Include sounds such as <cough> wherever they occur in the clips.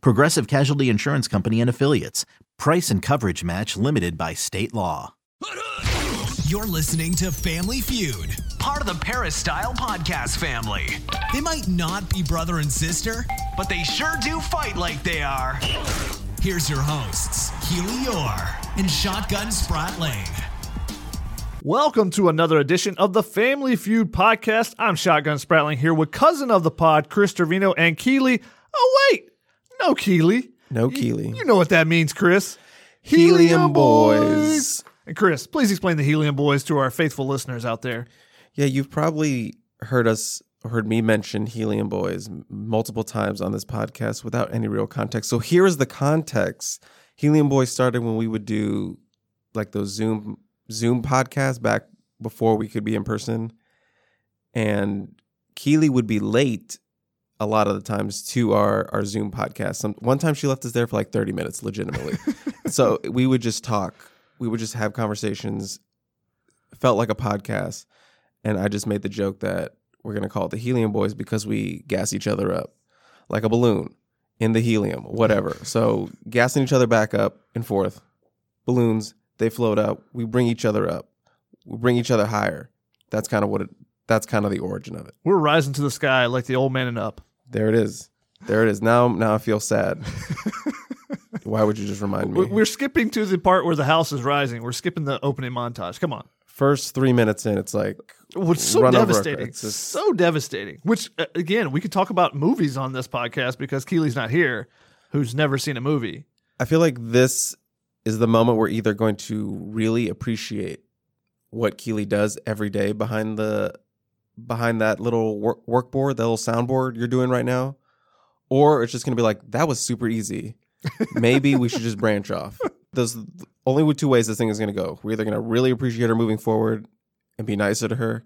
Progressive Casualty Insurance Company and Affiliates. Price and coverage match limited by state law. You're listening to Family Feud, part of the Peristyle Podcast family. They might not be brother and sister, but they sure do fight like they are. Here's your hosts, Keely Orr and Shotgun Spratling. Welcome to another edition of the Family Feud podcast. I'm Shotgun Spratling here with cousin of the pod, Chris Trevino and Keely. Oh, wait, no Keely. No You- Keely. You, know what that means, Chris. Helium Boys. And Chris, please explain the Helium Boys to our faithful listeners out there. Yeah, you've probably heard us, heard me mention Helium Boys multiple times on this podcast without any real context. So here is the context. Helium Boys started when we would do like those Zoom Zoom podcasts back before we could be in person, and Keely would be late a lot of the times to our our Zoom podcast. Some, one time she left us there for like thirty minutes, legitimately. <laughs> so we would just talk. We would just have conversations. Felt like a podcast, and I just made the joke that we're gonna call it the Helium Boys because we gas each other up like a balloon in the helium, whatever. <laughs> so gassing each other back up and forth. Balloons, they float up. We bring each other up. We bring each other higher. That's kind of what it. That's kind of the origin of it. We're rising to the sky like the old man and up. There it is. There it is. Now, now I feel sad. <laughs> Why would you just remind me? We're skipping to the part where the house is rising. We're skipping the opening montage. Come on. First three minutes in, it's like It's so devastating. it's just- so devastating. Which, uh, again, we could talk about movies on this podcast because Keely's not here, who's never seen a movie. I feel like this is the moment we're either going to really appreciate what Keely does every day behind the behind that little work, board, that little soundboard you're doing right now, or it's just going to be like that was super easy. Maybe we should just branch off. There's only two ways this thing is going to go. We're either going to really appreciate her moving forward and be nicer to her,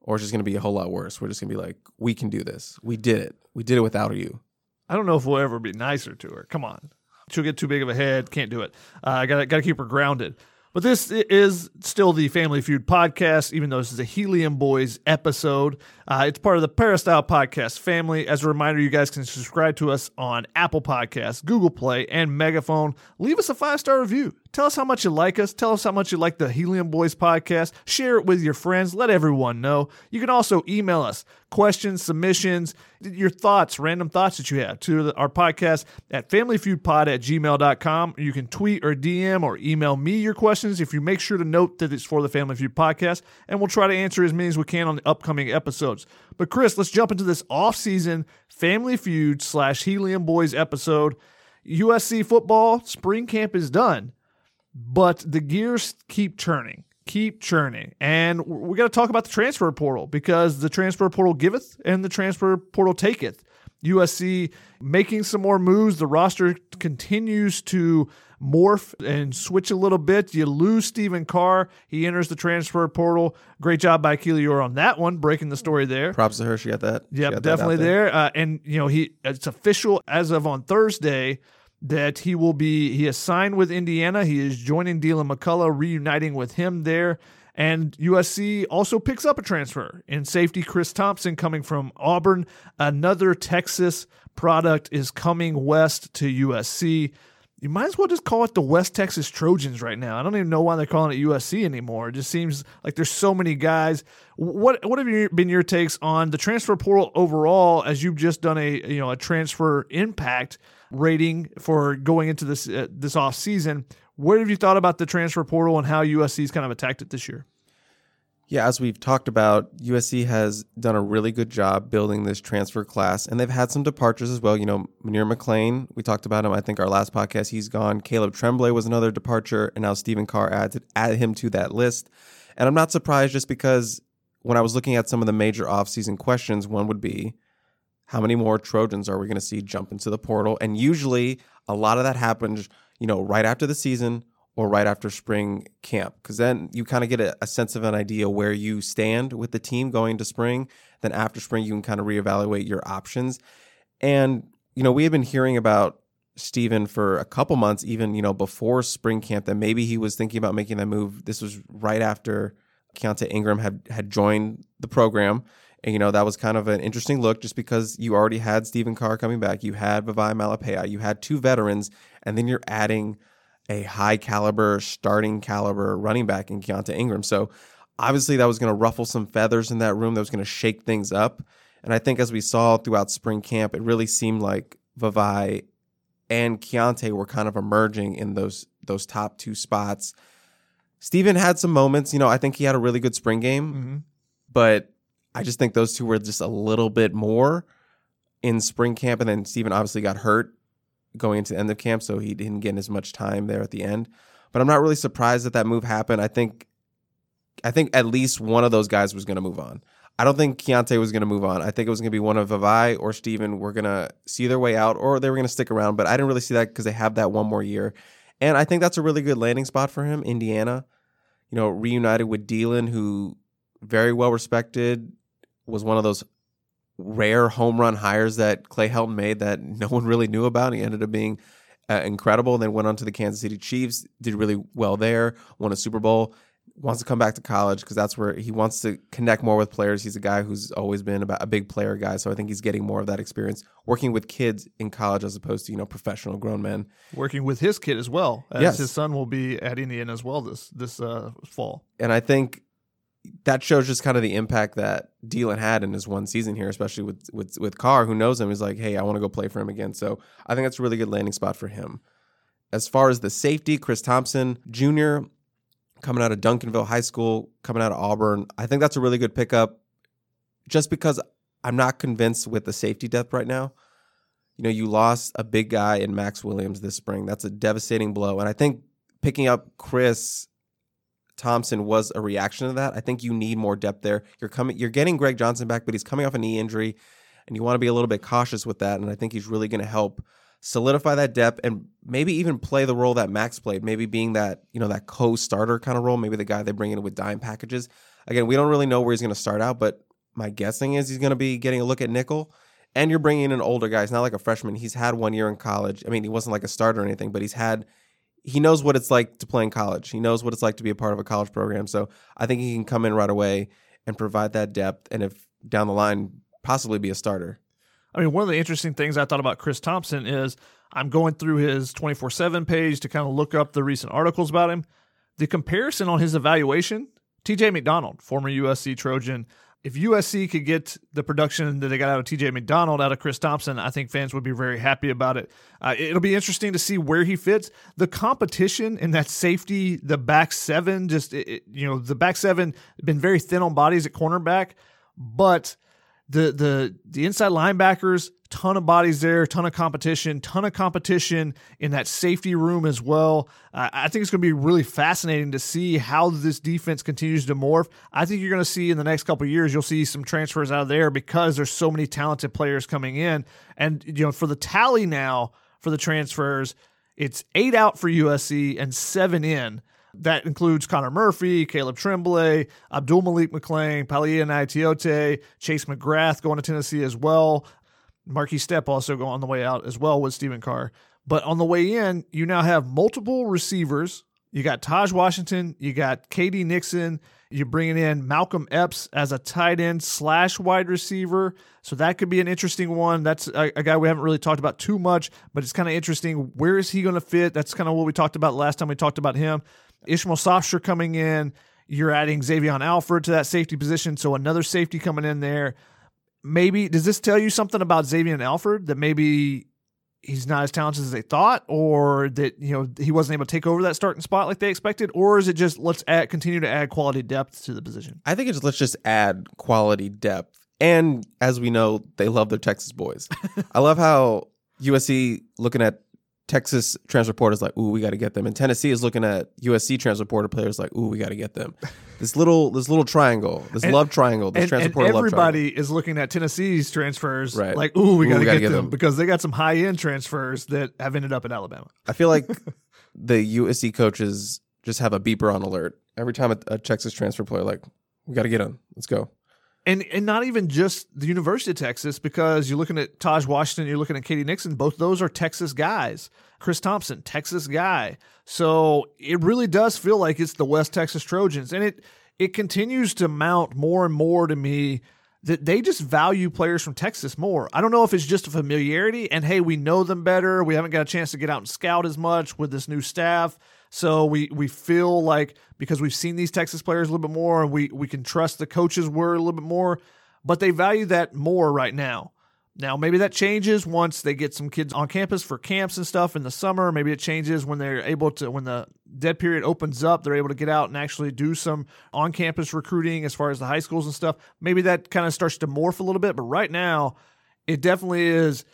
or it's just going to be a whole lot worse. We're just going to be like, we can do this. We did it. We did it without you. I don't know if we'll ever be nicer to her. Come on. She'll get too big of a head. Can't do it. Uh, I got to keep her grounded. But this is still the Family Feud podcast, even though this is a Helium Boys episode. Uh, it's part of the Peristyle Podcast family. As a reminder, you guys can subscribe to us on Apple Podcasts, Google Play, and Megaphone. Leave us a five star review. Tell us how much you like us. Tell us how much you like the Helium Boys podcast. Share it with your friends. Let everyone know. You can also email us questions, submissions, your thoughts, random thoughts that you have to our podcast at familyfeudpod at gmail.com. You can tweet or DM or email me your questions if you make sure to note that it's for the Family Feud podcast, and we'll try to answer as many as we can on the upcoming episodes. But Chris, let's jump into this off-season Family Feud slash Helium Boys episode. USC football spring camp is done but the gears keep churning keep churning. And we got to talk about the transfer portal because the transfer portal giveth and the transfer portal taketh. Usc making some more moves. The roster continues to morph and switch a little bit. You lose Stephen Carr. He enters the transfer portal. Great job by Keely Orr on that one breaking the story there. Props to her. She got that. Yep, got that out definitely there. Uh, and you know, he it's official as of on Thursday that he will be he has signed with Indiana. He is joining Deland McCullough, reuniting with him there. And USC also picks up a transfer in safety Chris Thompson coming from Auburn. Another Texas product is coming west to USC. You might as well just call it the West Texas Trojans right now. I don't even know why they're calling it USC anymore. It just seems like there's so many guys. What what have been your takes on the transfer portal overall? As you've just done a you know a transfer impact rating for going into this uh, this off season. What have you thought about the transfer portal and how USC's kind of attacked it this year? Yeah, as we've talked about, USC has done a really good job building this transfer class, and they've had some departures as well. You know, Munir McClain, we talked about him. I think our last podcast, he's gone. Caleb Tremblay was another departure, and now Stephen Carr added added him to that list. And I'm not surprised just because when I was looking at some of the major offseason questions, one would be how many more Trojans are we going to see jump into the portal? And usually a lot of that happens you know, right after the season or right after spring camp, because then you kind of get a, a sense of an idea where you stand with the team going to spring. Then after spring, you can kind of reevaluate your options. And you know, we have been hearing about Stephen for a couple months, even you know before spring camp, that maybe he was thinking about making that move. This was right after Keaontay Ingram had had joined the program. And, you know, that was kind of an interesting look just because you already had Stephen Carr coming back. You had Vavae Malepeai. You had two veterans. And then you're adding a high caliber, starting caliber running back in Keaontay Ingram. So obviously that was going to ruffle some feathers in that room. That was going to shake things up. And I think as we saw throughout spring camp, it really seemed like Vavae and Keaontay were kind of emerging in those those top two spots. Stephen had some moments, you know, I think he had a really good spring game, Mm-hmm. but I just think those two were just a little bit more in spring camp. And then Stephen obviously got hurt going into the end of camp, so he didn't get as much time there at the end. But I'm not really surprised that that move happened. I think, I think at least one of those guys was going to move on. I don't think Keaontay was going to move on. I think it was going to be one of Vavae or Stephen were going to see their way out, or they were going to stick around. But I didn't really see that because they have that one more year, and I think that's a really good landing spot for him. Indiana, you know, reunited with Deland, who very well respected, was one of those rare home run hires that Clay Helton made that no one really knew about. He ended up being uh, incredible. And then went on to the Kansas City Chiefs, did really well there, won a Super Bowl. Wants to come back to college because that's where he wants to connect more with players. He's a guy who's always been about a big player guy, so I think he's getting more of that experience working with kids in college as opposed to you know professional grown men. Working with his kid as well, as Yes. his son will be at Indiana as well this this uh, fall. and I think that shows just kind of the impact that Deland had in his one season here, especially with with with Carr, who knows him, He's like, hey, I want to go play for him again. So I think that's a really good landing spot for him. As far as the safety, Chris Thompson Jr. coming out of Duncanville High School, coming out of Auburn, I think that's a really good pickup. Just because I'm not convinced with the safety depth right now. You know, you lost a big guy in Max Williams this spring. That's a devastating blow, and I think picking up Chris Thompson was a reaction to that. I think you need more depth there. You're coming you're getting Greg Johnson back, but he's coming off a knee injury and you want to be a little bit cautious with that and I think he's really going to help solidify that depth and maybe even play the role that Max played, maybe being that, you know, that co-starter kind of role, maybe the guy they bring in with dime packages. Again, we don't really know where he's going to start out, but my guessing is he's going to be getting a look at nickel. And you're bringing in an older guy. He's not like a freshman. He's had one year in college. I mean, he wasn't like a starter or anything, but he's had he knows what it's like to play in college. He knows what it's like to be a part of a college program. So I think he can come in right away and provide that depth. And if down the line, possibly be a starter. I mean, one of the interesting things I thought about Chris Thompson is I'm going through his 24 7 page to kind of look up the recent articles about him. The comparison on his evaluation TJ McDonald, former USC Trojan. If USC could get the production that they got out of TJ McDonald out of Chris Thompson, I think fans would be very happy about it. Uh, it'll be interesting to see where he fits. The competition in that safety, the back seven, just, it, it- you know, the back seven been very thin on bodies at cornerback, but the the the inside linebackers, ton of bodies there, ton of competition, ton of competition in that safety room as well. Uh, I think it's going to be really fascinating to see how this defense continues to morph. I think you're going to see in the next couple years, you'll see some transfers out of there because there's so many talented players coming in, and you know for the tally now for the transfers, it's eight out for USC and seven in. That includes Connor Murphy, Caleb Tremblay, Abdul Malik McClain, Palaie Gaoteote, Chase McGrath going to Tennessee as well. Markese Stepp also going on the way out as well with Stephen Carr. But on the way in, you now have multiple receivers. You got Taj Washington, you got KD Nixon, you're bringing in Malcolm Epps as a tight end slash wide receiver. So that could be an interesting one. That's a, a guy we haven't really talked about too much, but it's kind of interesting. Where is he going to fit? That's kind of what we talked about last time we talked about him. Ishmael Sopsher coming in. You're adding Xavion Alford to that safety position. So another safety coming in there. Maybe, does this tell you something about Xavion Alford that maybe he's not as talented as they thought, or that you know he wasn't able to take over that starting spot like they expected, or is it just let's add, continue to add quality depth to the position? I think it's let's just add quality depth. And as we know, they love their Texas boys. <laughs> I love how USC looking at Texas transfer is like, ooh, we got to get them. And Tennessee is looking at USC transfer porter players like, ooh, we got to get them. <laughs> This little this little triangle, this And- love triangle, this And, transfer and porter love triangle. everybody is looking at Tennessee's transfers Right. like, ooh, we got to get, get them, them. because they got some high end transfers that have ended up in Alabama. I feel like <laughs> the USC coaches just have a beeper on alert every time a, a Texas transfer player like we got to get him. Let's go. And and not even just the University of Texas, because you're looking at Taj Washington, you're looking at KD Nixon. Both those are Texas guys. Chris Thompson, Texas guy. So it really does feel like it's the West Texas Trojans, and it it continues to mount more and more to me that they just value players from Texas more. I don't know if it's just a familiarity and hey, we know them better. We haven't got a chance to get out and scout as much with this new staff. So we we feel like because we've seen these Texas players a little bit more and we we can trust the coaches word a little bit more, but they value that more right now. Now maybe that changes once they get some kids on campus for camps and stuff in the summer. Maybe it changes when they're able to when the dead period opens up, they're able to get out and actually do some on campus recruiting as far as the high schools and stuff. Maybe that kind of starts to morph a little bit, but right now it definitely is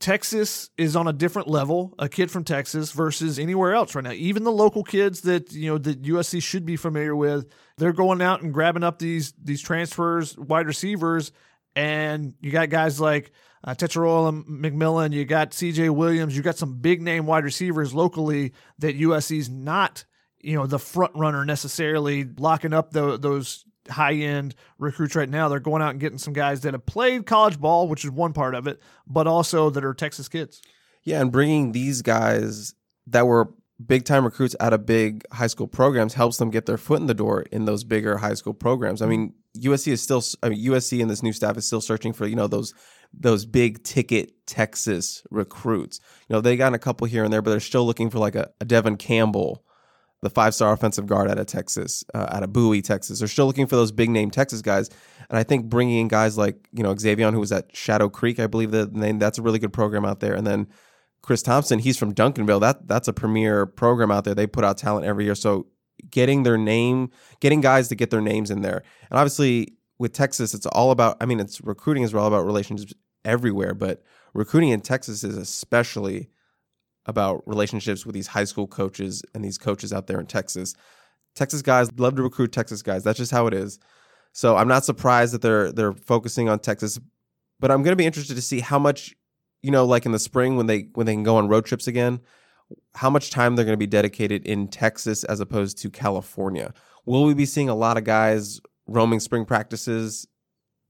Texas is on a different level, a kid from Texas versus anywhere else right now. Even the local kids that you know that USC should be familiar with, they're going out and grabbing up these these transfers, wide receivers, and you got guys like uh, McMillan, you got C.J. Williams, you got some big name wide receivers locally that USC's not you know the front runner necessarily locking up the, those high end recruits right now. They're going out and getting some guys that have played college ball, which is one part of it, but also that are Texas kids. Yeah, and bringing these guys that were big time recruits out of big high school programs helps them get their foot in the door in those bigger high school programs. I mean, USC is still I mean USC and this new staff is still searching for, you know, those those big ticket Texas recruits. You know, they got a couple here and there, but they're still looking for like a, a Devon Campbell the five star offensive guard out of Texas, uh, out of Bowie, Texas. They're still looking for those big name Texas guys. And I think bringing in guys like, you know, Xavion, who was at Shadow Creek, I believe the name, that's a really good program out there. And then Chris Thompson, he's from Duncanville. That That's a premier program out there. They put out talent every year. So getting their name, getting guys to get their names in there. And obviously with Texas, it's all about, I mean, it's recruiting is all about relationships everywhere, but recruiting in Texas is especially about relationships with these high school coaches and these coaches out there in Texas. Texas guys love to recruit Texas guys. That's just how it is. So I'm not surprised that they're they're focusing on Texas, but I'm going to be interested to see how much, you know, like in the spring when they when they can go on road trips again, how much time they're going to be dedicated in Texas as opposed to California. Will we be seeing a lot of guys roaming spring practices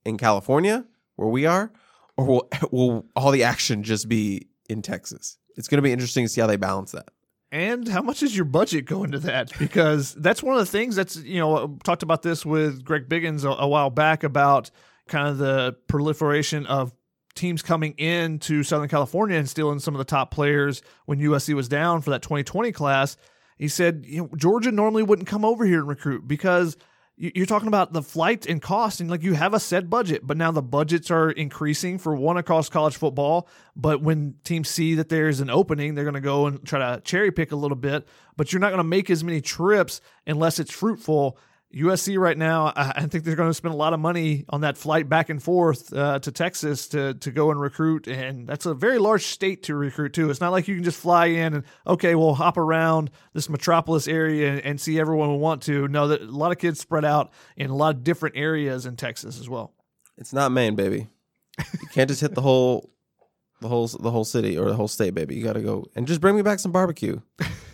in California where we are, or will <laughs> will all the action just be in Texas? It's going to be interesting to see how they balance that. And how much is your budget going to that? Because that's one of the things that's, you know, talked about this with Greg Biggins a, a while back about kind of the proliferation of teams coming into Southern California and stealing some of the top players when USC was down for that 2020 class. He said, you know, Georgia normally wouldn't come over here and recruit because – you're talking about the flight and cost and like you have a set budget but now the budgets are increasing for one across college football but when teams see that there's an opening they're going to go and try to cherry pick a little bit but you're not going to make as many trips unless it's fruitful USC right now, I think they're going to spend a lot of money on that flight back and forth uh, to Texas to to go and recruit, and that's a very large state to recruit too. It's not like you can just fly in and okay, we'll hop around this metropolis area and, and see everyone we want to. No, that a lot of kids spread out in a lot of different areas in Texas as well. It's not Maine, baby. You can't just hit the whole the whole the whole city or the whole state, baby. You got to go and just bring me back some barbecue.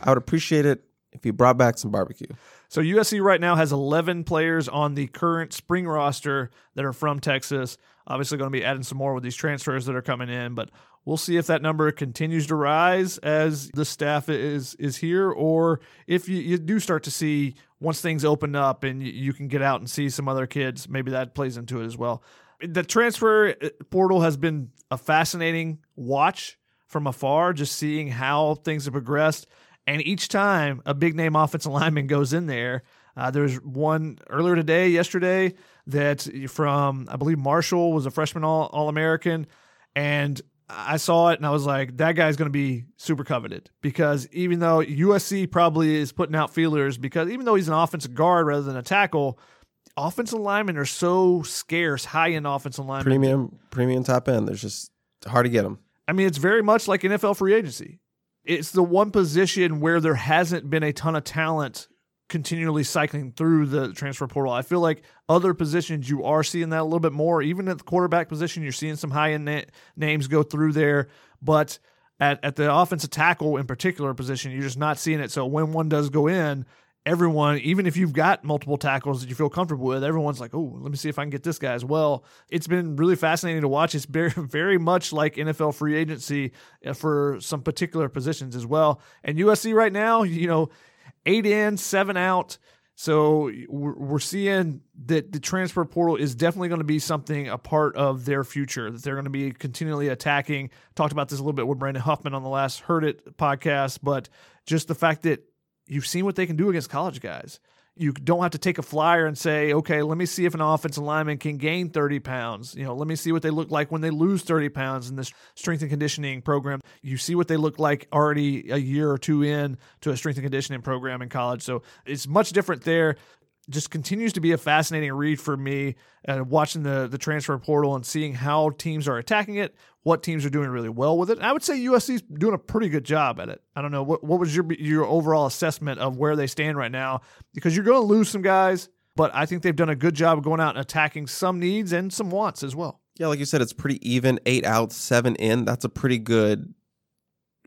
I would appreciate it if you brought back some barbecue. So USC right now has 11 players on the current spring roster that are from Texas. Obviously, going to be adding some more with these transfers that are coming in, but we'll see if that number continues to rise as the staff is is here, or if you, you do start to see once things open up and you, you can get out and see some other kids, maybe that plays into it as well. The transfer uh, portal has been a fascinating watch from afar, just seeing how things have progressed and each time a big name offensive lineman goes in there, uh, there's one earlier today, yesterday, that from, I believe Marshall was a freshman All, All American. And I saw it and I was like, that guy's going to be super coveted because even though USC probably is putting out feelers, because even though he's an offensive guard rather than a tackle, offensive linemen are so scarce, high end offensive linemen. Premium, premium top end. There's just hard to get them. I mean, it's very much like NFL free agency it's the one position where there hasn't been a ton of talent continually cycling through the transfer portal. I feel like other positions you are seeing that a little bit more. Even at the quarterback position, you're seeing some high end na- names go through there. But at, at the offensive tackle in particular position, you're just not seeing it. So when one does go in, everyone, even if you've got multiple tackles that you feel comfortable with, everyone's like, oh, let me see if I can get this guy as well. It's been really fascinating to watch. It's very, <laughs> very much like NFL free agency uh, for some particular positions as well. And USC right now, you know, eight in, seven out. So we're seeing that the transfer portal is definitely going to be something a part of their future that they're going to be continually attacking. Talked about this a little bit with Brandon Huffman on the last Heard It podcast, but just the fact that you've seen what they can do against college guys. You don't have to take a flyer and say, okay, let me see if an offensive lineman can gain 30 pounds. You know, let me see what they look like when they lose 30 pounds in this strength and conditioning program. You see what they look like already a year or two in to a strength and conditioning program in college. So it's much different there just continues to be a fascinating read for me uh, watching the the transfer portal and seeing how teams are attacking it what teams are doing really well with it. And I would say USC's doing a pretty good job at it. I don't know what what was your your overall assessment of where they stand right now because you're going to lose some guys, but I think they've done a good job of going out and attacking some needs and some wants as well. Yeah, like you said, it's pretty even. Eight out, seven in. That's a pretty good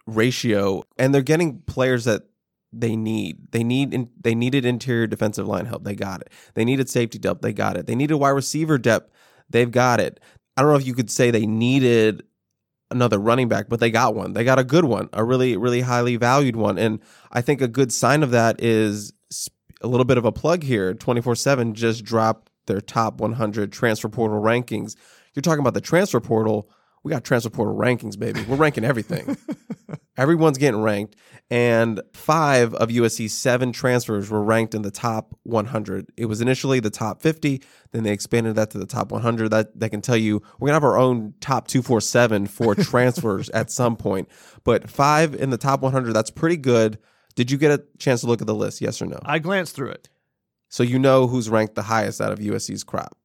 ratio, and they're getting players that they need. They need in, they needed interior defensive line help. They got it. They needed safety depth. They got it. They needed wide receiver depth. They've got it. I don't know if you could say they needed another running back, but they got one. They got a good one, a really, really highly valued one. And I think a good sign of that is a little bit of a plug here. 24 7 just dropped their top 100 transfer portal rankings. You're talking about the transfer portal. We got transfer portal rankings, baby. We're ranking everything. <laughs> Everyone's getting ranked and five of USC's seven transfers were ranked in the top 100. It was initially the top 50, then they expanded that to the top 100. That that can tell you we're gonna have our own top 247 for <laughs> transfers at some point. But five in the top 100, that's pretty good. Did you get a chance to look at the list? Yes or no? I glanced through it. So you know who's ranked the highest out of USC's crop?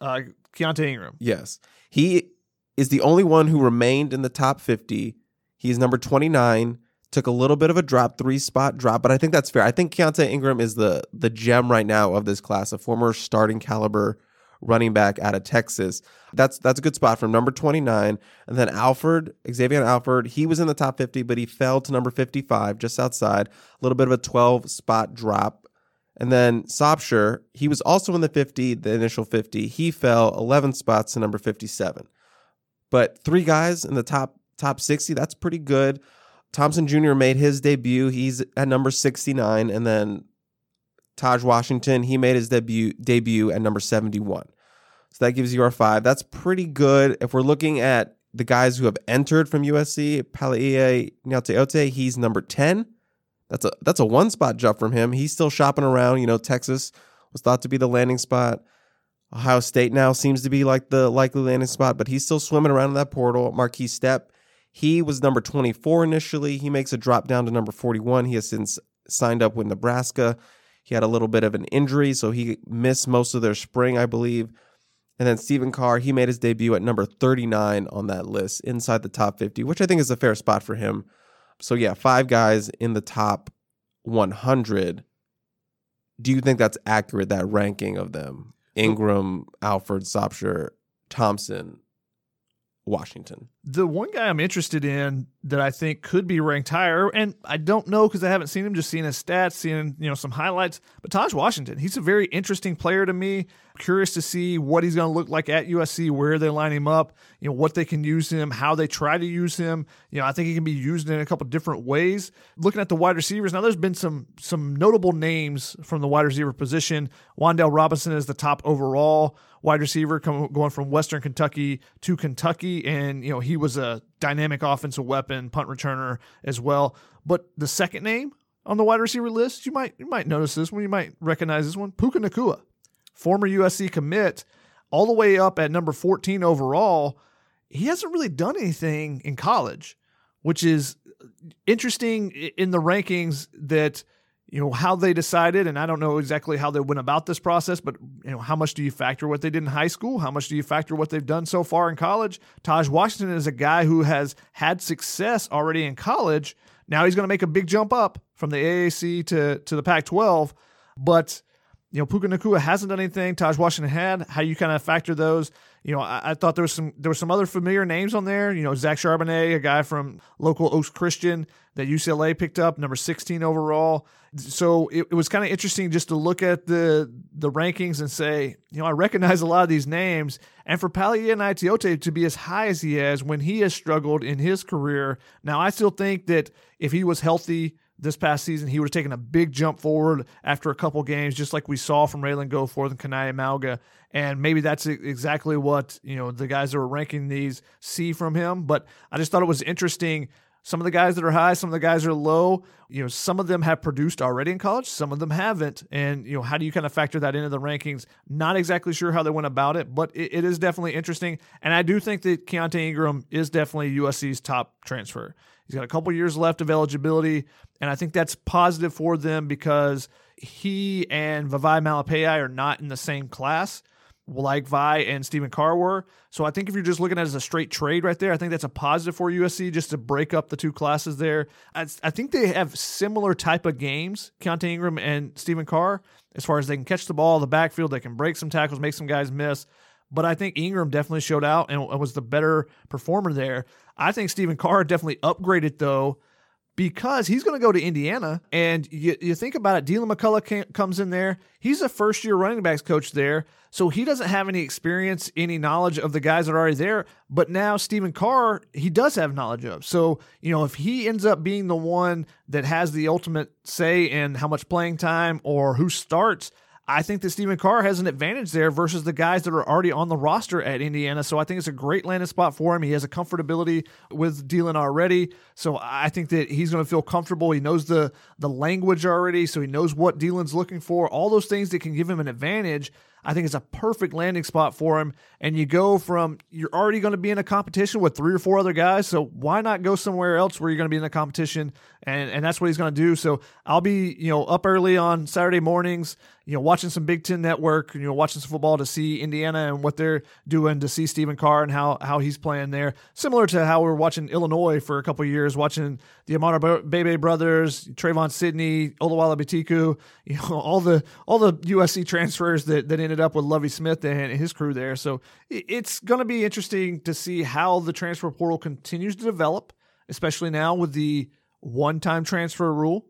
Uh, Keaontay Ingram. Yes, he is the only one who remained in the top 50. He's number 29 took a little bit of a drop, three spot drop, but I think that's fair. I think Keaontay Ingram is the the gem right now of this class, a former starting caliber running back out of Texas. That's that's a good spot from number 29. And then Alford, Xavion Alford, he was in the top 50, but he fell to number 55, just outside. A little bit of a 12 spot drop. And then Sopsher, he was also in the 50, the initial 50. He fell 11 spots to number 57. But three guys in the top top 60, that's pretty good. Thompson Jr. made his debut. He's at number 69. And then Taj Washington, he made his debut debut at number 71. So that gives you our five. That's pretty good. If we're looking at the guys who have entered from USC, Palaie Gaoteote, he's number 10. That's a that's a one spot jump from him. He's still shopping around. You know, Texas was thought to be the landing spot. Ohio State now seems to be like the likely landing spot, but he's still swimming around in that portal. Markese Stepp, he was number 24 initially. He makes a drop down to number 41. He has since signed up with Nebraska. He had a little bit of an injury, so he missed most of their spring, I believe. And then Stephen Carr, he made his debut at number 39 on that list, inside the top 50, which I think is a fair spot for him. So, yeah, five guys in the top 100. Do you think that's accurate, that ranking of them? Ingram, Alford, Sopsher, Thompson, Washington. The one guy I'm interested in that I think could be ranked higher, and I don't know because I haven't seen him, just seeing his stats, seeing you know some highlights. But Taj Washington, he's a very interesting player to me. Curious to see what he's going to look like at USC, where they line him up, you know what they can use him, how they try to use him. You know, I think he can be used in a couple different ways. Looking at the wide receivers now, there's been some some notable names from the wide receiver position. Wan'Dale Robinson is the top overall wide receiver coming going from Western Kentucky to Kentucky, and you know he was a dynamic offensive weapon, punt returner as well. But the second name on the wide receiver list, you might you might notice this one, you might recognize this one, Puka Nacua, former USC commit, all the way up at number 14 overall. He hasn't really done anything in college, which is interesting in the rankings that you know how they decided and i don't know exactly how they went about this process but you know how much do you factor what they did in high school? How much do you factor what they've done so far in college? Taj washington is a guy who has had success already in college. Now he's going to make a big jump up from the aac to, to the pac 12 but you know puka nacua hasn't done anything taj washington had. How you kind of factor those You know, I, I, thought there was some there were some other familiar names on there. You know, Zach Charbonnet, a guy from local Oaks Christian that UCLA picked up, number 16 overall. So it, it was kind of interesting just to look at the the rankings and say, you know, I recognize a lot of these names, and for Palaie to be as high as he has when he has struggled in his career. Now, I still think that if he was healthy this past season, he would have taken a big jump forward after a couple games, just like we saw from Ralen Goforth and Kana'i Mauga. And maybe that's exactly what, you know, the guys that were ranking these see from him. But I just thought it was interesting. Some of the guys that are high, some of the guys are low. You know, some of them have produced already in college, some of them haven't. And, you know, how do you kind of factor that into the rankings? Not exactly sure how they went about it, but it, it is definitely interesting. And I do think that Keaontay Ingram is definitely USC's top transfer. He's got a couple years left of eligibility, and I think that's positive for them because he and Vavae Malepeai are not in the same class like Vi and Stephen Carr were. So I think if you're just looking at it as a straight trade right there, I think that's a positive for USC just to break up the two classes there. I, I think they have similar type of games, Keaontay Ingram and Stephen Carr, as far as they can catch the ball the backfield, they can break some tackles, make some guys miss. But I think Ingram definitely showed out and was the better performer there. I think Stephen Carr definitely upgraded though because he's going to go to Indiana. And you, you think about it, Deland McCullough comes in there. He's a first year running backs coach there. So he doesn't have any experience, any knowledge of the guys that are already there. But now Stephen Carr, he does have knowledge of. So, you know, if he ends up being the one that has the ultimate say in how much playing time or who starts, I think that Stephen Carr has an advantage there versus the guys that are already on the roster at Indiana. So I think it's a great landing spot for him. He has a comfortability with Deland already. So I think that he's going to feel comfortable. He knows the the language already, so he knows what Deland's looking for. All those things that can give him an advantage. I think it's a perfect landing spot for him. And you go from you're already going to be in a competition with three or four other guys, so why not go somewhere else where you're going to be in a competition? And and that's what he's going to do. So I'll be you know up early on Saturday mornings, you know watching some Big Ten Network, you know watching some football to see Indiana and what they're doing, to see Stephen Carr and how how he's playing there. Similar to how we were watching Illinois for a couple years, watching the Imatorbhebhe brothers, Trevon Sidney, Oluwole Betiku, <laughs> you know all the all the USC transfers that that up with Lovie Smith and his crew there. So it's going to be interesting to see how the transfer portal continues to develop, especially now with the one-time transfer rule.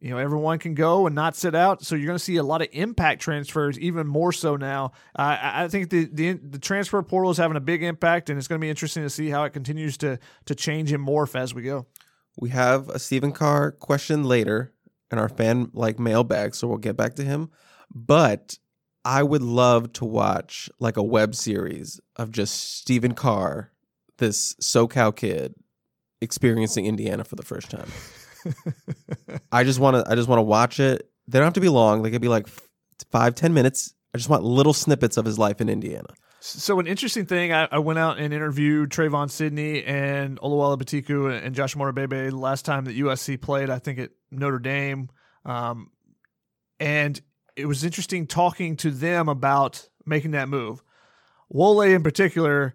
You know, everyone can go and not sit out, so you're going to see a lot of impact transfers, even more so now. Uh, I think the, the the transfer portal is having a big impact, and it's going to be interesting to see how it continues to to change and morph as we go. We have a Stephen Carr question later in our fan like mailbag, so we'll get back to him. But I would love to watch like a web series of just Stephen Carr, this SoCal kid, experiencing Indiana for the first time. <laughs> I just want to. I just want to watch it. They don't have to be long. They could be like five, ten minutes. I just want little snippets of his life in Indiana. So an interesting thing, I, I went out and interviewed Trevon Sidney and Oluwole Betiku and Josh the last time that USC played. I think at Notre Dame, um, and it was interesting talking to them about making that move. Wole in particular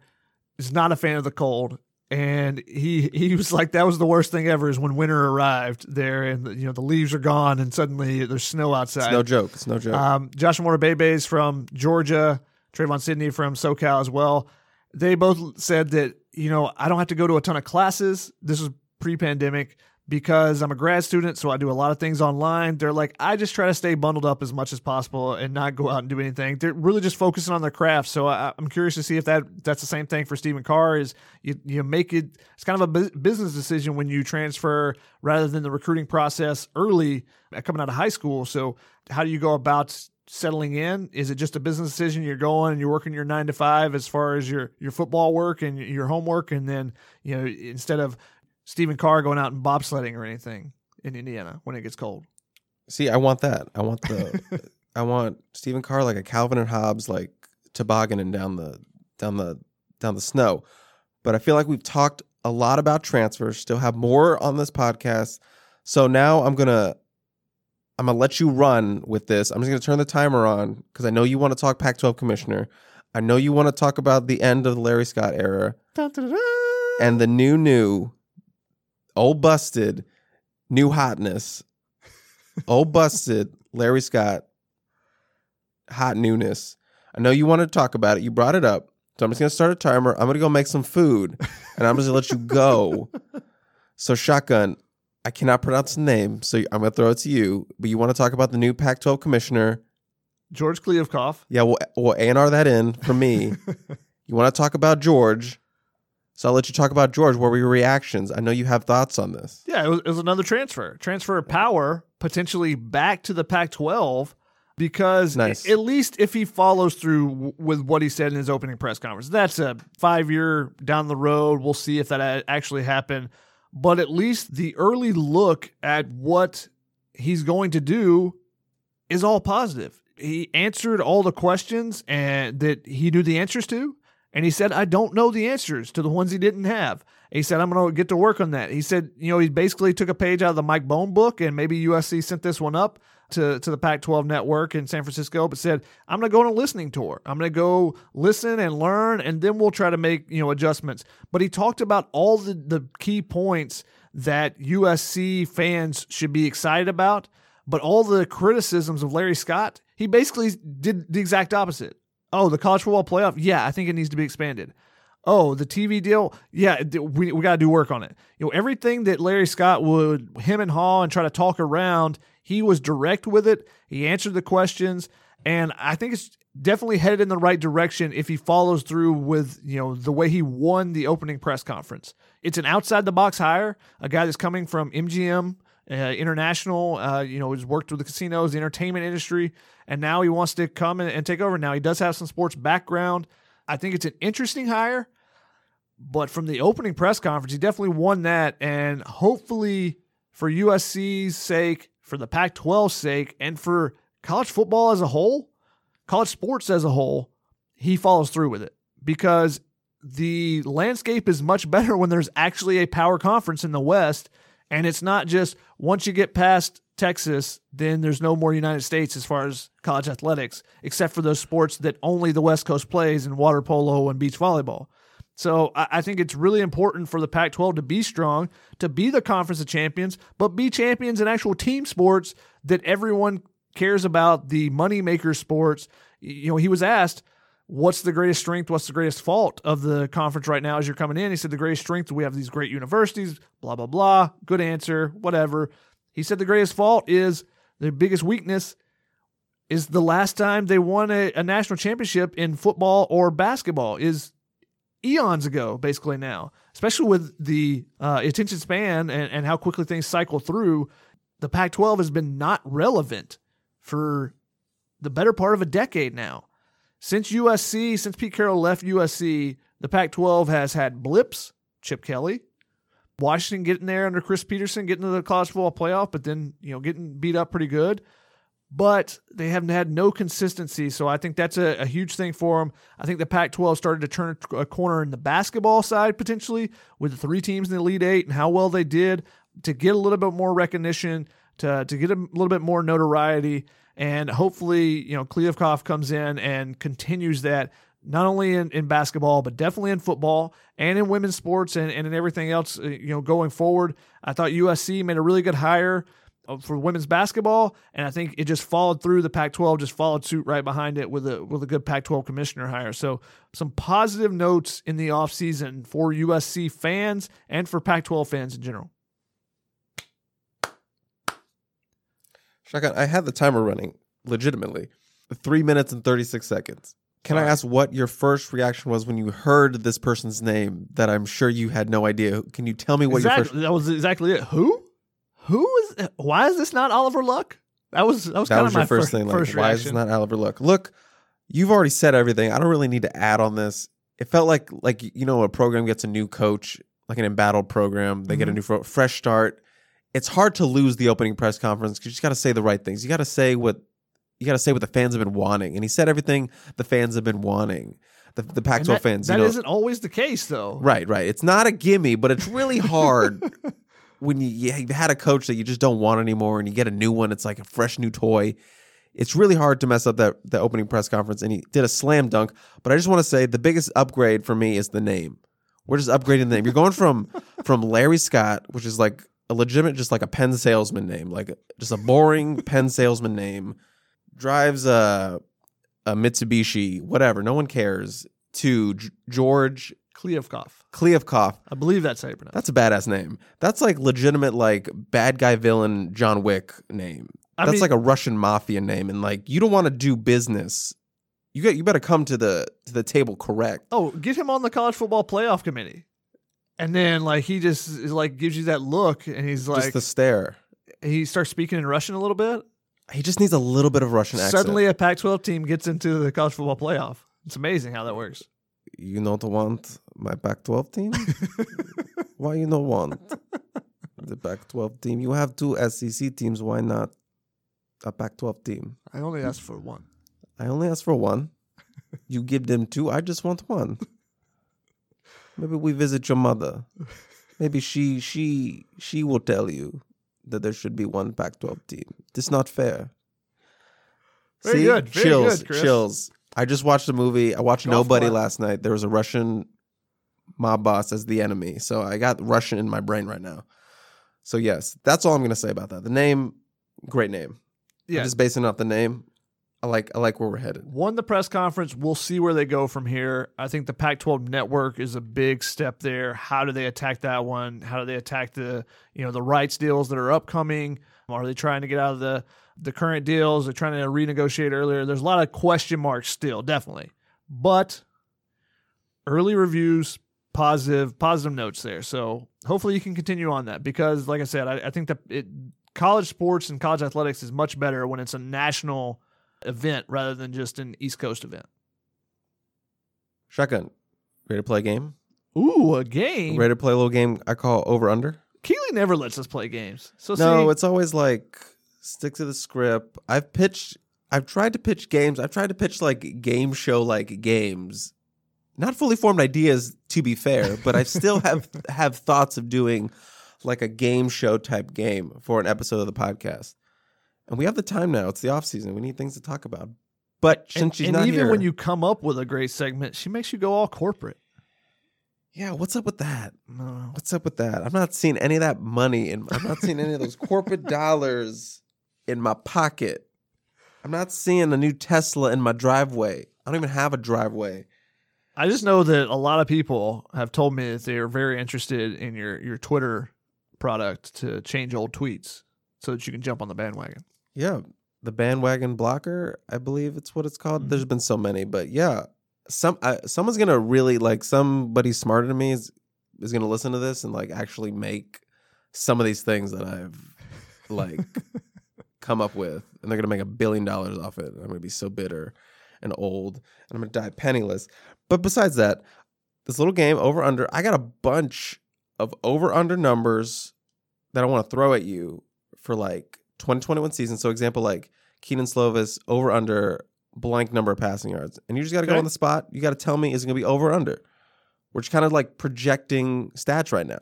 is not a fan of the cold, and he he was like that was the worst thing ever is when winter arrived there and you know the leaves are gone and suddenly there's snow outside. It's no joke. It's no joke. Um, Josh Imatorbhebhe is from Georgia, Trevon Sidney from SoCal as well. They both said that you know I don't have to go to a ton of classes. This was pre-pandemic because I'm a grad student, so I do a lot of things online. They're like, I just try to stay bundled up as much as possible and not go out and do anything. They're really just focusing on their craft. So I, am curious to see if that that's the same thing for Stephen Carr. Is you you make it? It's kind of a business decision when you transfer rather than the recruiting process early coming out of high school. So how do you go about settling in? Is it just a business decision? You're going and you're working your nine to five as far as your your football work and your homework, and then you know instead of Stephen Carr going out and bobsledding or anything in Indiana when it gets cold. See, I want that. I want the <laughs> I want Stephen Carr like a Calvin and Hobbes like tobogganing down the down the down the snow. But I feel like we've talked a lot about transfers. Still have more on this podcast. So now I'm gonna I'm gonna let you run with this. I'm just gonna turn the timer on because I know you want to talk Pac-12 commissioner. I know you want to talk about the end of the Larry Scott era and the new new old busted, new hotness, old oh, <laughs> busted, Larry Scott, hot newness. I know you wanted to talk about it. You brought it up. So I'm just gonna start a timer. I'm gonna go make some food, and I'm just gonna let you go. <laughs> So shotgun, I cannot pronounce the name, so I'm gonna throw it to you. But you want to talk about the new Pac-12 commissioner? George Kliavkoff. Yeah, we'll we'll A&R that in for me. <laughs> you want to talk about George? So I'll let you talk about George. What were your reactions? I know you have thoughts on this. Yeah, it was, it was another transfer. Transfer of power potentially back to the Pac 12 because Nice. at least if he follows through with what he said in his opening press conference, that's a five year down the road. We'll see if that actually happened. But at least the early look at what he's going to do is all positive. He answered all the questions and that he knew the answers to. And he said, I don't know the answers to the ones he didn't have. He said, I'm going to get to work on that. He said, you know, he basically took a page out of the Mike Bohn book, and maybe USC sent this one up to, to the Pac 12 network in San Francisco, but said, I'm going to go on a listening tour. I'm going to go listen and learn, and then we'll try to make, you know, adjustments. But he talked about all the, the key points that USC fans should be excited about, but all the criticisms of Larry Scott, he basically did the exact opposite. Oh, the college football playoff? Yeah, I think it needs to be expanded. Oh, the TV deal? Yeah, we, we got to do work on it. You know, everything that Larry Scott would him and haw and try to talk around, he was direct with it. He answered the questions, and I think it's definitely headed in the right direction if he follows through with you know the way he won the opening press conference. It's an outside the box hire, a guy that's coming from MGM uh, International. Uh, you know, he's worked with the casinos, the entertainment industry, and now he wants to come and, and take over. Now he does have some sports background. I think it's an interesting hire, but from the opening press conference, he definitely won that, and hopefully for USC's sake, for the Pac-12's sake, and for college football as a whole, college sports as a whole, he follows through with it because the landscape is much better <laughs> when there's actually a power conference in the West. And it's not just once you get past Texas, then there's no more United States as far as college athletics, except for those sports that only the West Coast plays in water polo and beach volleyball. So I think it's really important for the Pac 12 to be strong, to be the conference of champions, but be champions in actual team sports that everyone cares about, the moneymaker sports. You know, he was asked, What's the greatest strength? What's the greatest fault of the conference right now as you're coming in? He said, The greatest strength, we have these great universities, blah, blah, blah. Good answer, whatever. He said, The greatest fault is the biggest weakness is the last time they won a, a national championship in football or basketball is eons ago, basically now, especially with the uh, attention span and, and how quickly things cycle through. The Pac 12 has been not relevant for the better part of a decade now. Since USC, since Pete Carroll left USC, the Pac 12 has had blips, Chip Kelly, Washington getting there under Chris Petersen, getting to the college football playoff, but then, you know, getting beat up pretty good but they haven't had no consistency. So I think that's a, a huge thing for them. I think the Pac 12 started to turn a corner in the basketball side potentially with the three teams in the Elite Eight and how well they did to get a little bit more recognition, to, to get a little bit more notoriety. And hopefully, you know, Kliavkoff comes in and continues that not only in, in basketball, but definitely in football and in women's sports and, and in everything else, uh, you know, going forward. I thought USC made a really good hire uh, for women's basketball, and I think it just followed through. The Pac-12 just followed suit right behind it with a with a good Pac-12 commissioner hire. So some positive notes in the offseason for USC fans and for Pac-12 fans in general. Shotgun, I had the timer running legitimately. Three minutes and 36 seconds. Can I ask what your first reaction was when you heard this person's name that I'm sure you had no idea? Can you tell me what your exactly, first that was exactly it. Who? Who is? Why is this not Oliver Luck? That was that was that kind was of my your first fir- thing? Like, first why is this not Oliver Luck? Look, you've already said everything. I don't really need to add on this. It felt like like you know a program gets a new coach, like an embattled program. They Mm-hmm. get a new fro- fresh start. It's hard to lose the opening press conference because you just got to say the right things. You got to say what you got to say what the fans have been wanting, and he said everything the fans have been wanting. The the Pac-12 that, fans, That you know, not always the case, though. Right, right. It's not a gimme, but it's really hard <laughs> when you, you had a coach that you just don't want anymore and you get a new one. It's like a fresh new toy. It's really hard to mess up that the opening press conference, and he did a slam dunk. But I just want to say the biggest upgrade for me is the name. We're just upgrading the name. You're going from from Larry Scott, which is like a legitimate, just like a pen salesman name, like just a boring <laughs> pen salesman name. Drives a a Mitsubishi, whatever. No one cares. to G- George Kliavkoff. Kliavkoff. I believe that's how you pronounce. That's a badass name. That's like legitimate, like bad guy villain John Wick name. I That's mean- like a Russian mafia name, and like you don't want to do business. You got you better come to the to the table correct. Oh, get him on the college football playoff committee. And then like he just is like gives you that look and he's like Just the stare. he starts speaking in Russian a little bit. He just needs a little bit of Russian accent. Suddenly a Pac twelve team gets into the college football playoff. It's amazing how that works. you don't want my Pac-12 team. <laughs> why you don't want the Pac-12 team? You have two SEC teams. Why not a Pac-12 team? I only asked for one. I only asked for one. You give them two. I just want one. <laughs> Maybe we visit your mother. Maybe she she she will tell you that there should be one Pac-12 team. This not fair. Very good, very chills, good, Chris. chills. I just watched a movie. I watched Golf Nobody last night. There was a Russian mob boss as the enemy, so I got Russian in my brain right now. So yes, that's all I'm gonna say about that. The name, great name. Yeah. Just basing off the name, I like I like where we're headed. Won the press conference. We'll see where they go from here. I think the Pac 12 network is a big step there. How do they attack that one? How do they attack the you know the rights deals that are upcoming? Are they trying to get out of the the current deals? They're trying to renegotiate earlier. There's a lot of question marks still, definitely. But early reviews, positive, positive notes there. So hopefully you can continue on that because, like I said, I, I think that it, college sports and college athletics is much better when it's a national event rather than just an East Coast event. Shotgun, ready to play a game? Ooh, a game. Ready to play a little game I call over under? Keely never lets us play games. So No, see, it's always like stick to the script. I've pitched I've tried to pitch games. I've tried to pitch like game show like games. Not fully formed ideas to be fair, but I still <laughs> have have thoughts of doing like a game show type game for an episode of the podcast. And we have the time now. It's the off season. We need things to talk about. But since and, she's and not even here, when you come up with a great segment, she makes you go all corporate. yeah, what's up with that? No. What's up with that? I'm not seeing any of that money and I'm not seeing any of those corporate <laughs> dollars in my pocket. I'm not seeing a new Tesla in my driveway. I don't even have a driveway. I just know that a lot of people have told me that they are very interested in your your Twitter product to change old tweets so that you can jump on the bandwagon. Yeah, the bandwagon blocker, I believe it's what it's called. There's been so many, but yeah, some uh, someone's gonna really like somebody smarter than me is is gonna listen to this and like actually make some of these things that I've like <laughs> come up with, and they're gonna make a billion dollars off it. I'm gonna be so bitter and old, and I'm gonna die penniless. But besides that, this little game over under, I got a bunch of over under numbers that I want to throw at you for like 2021 season. So example like Kedon Slovis over under blank number of passing yards. And you just got to go on the spot. You got to tell me is it going to be over or under. We're just kind of like projecting stats right now.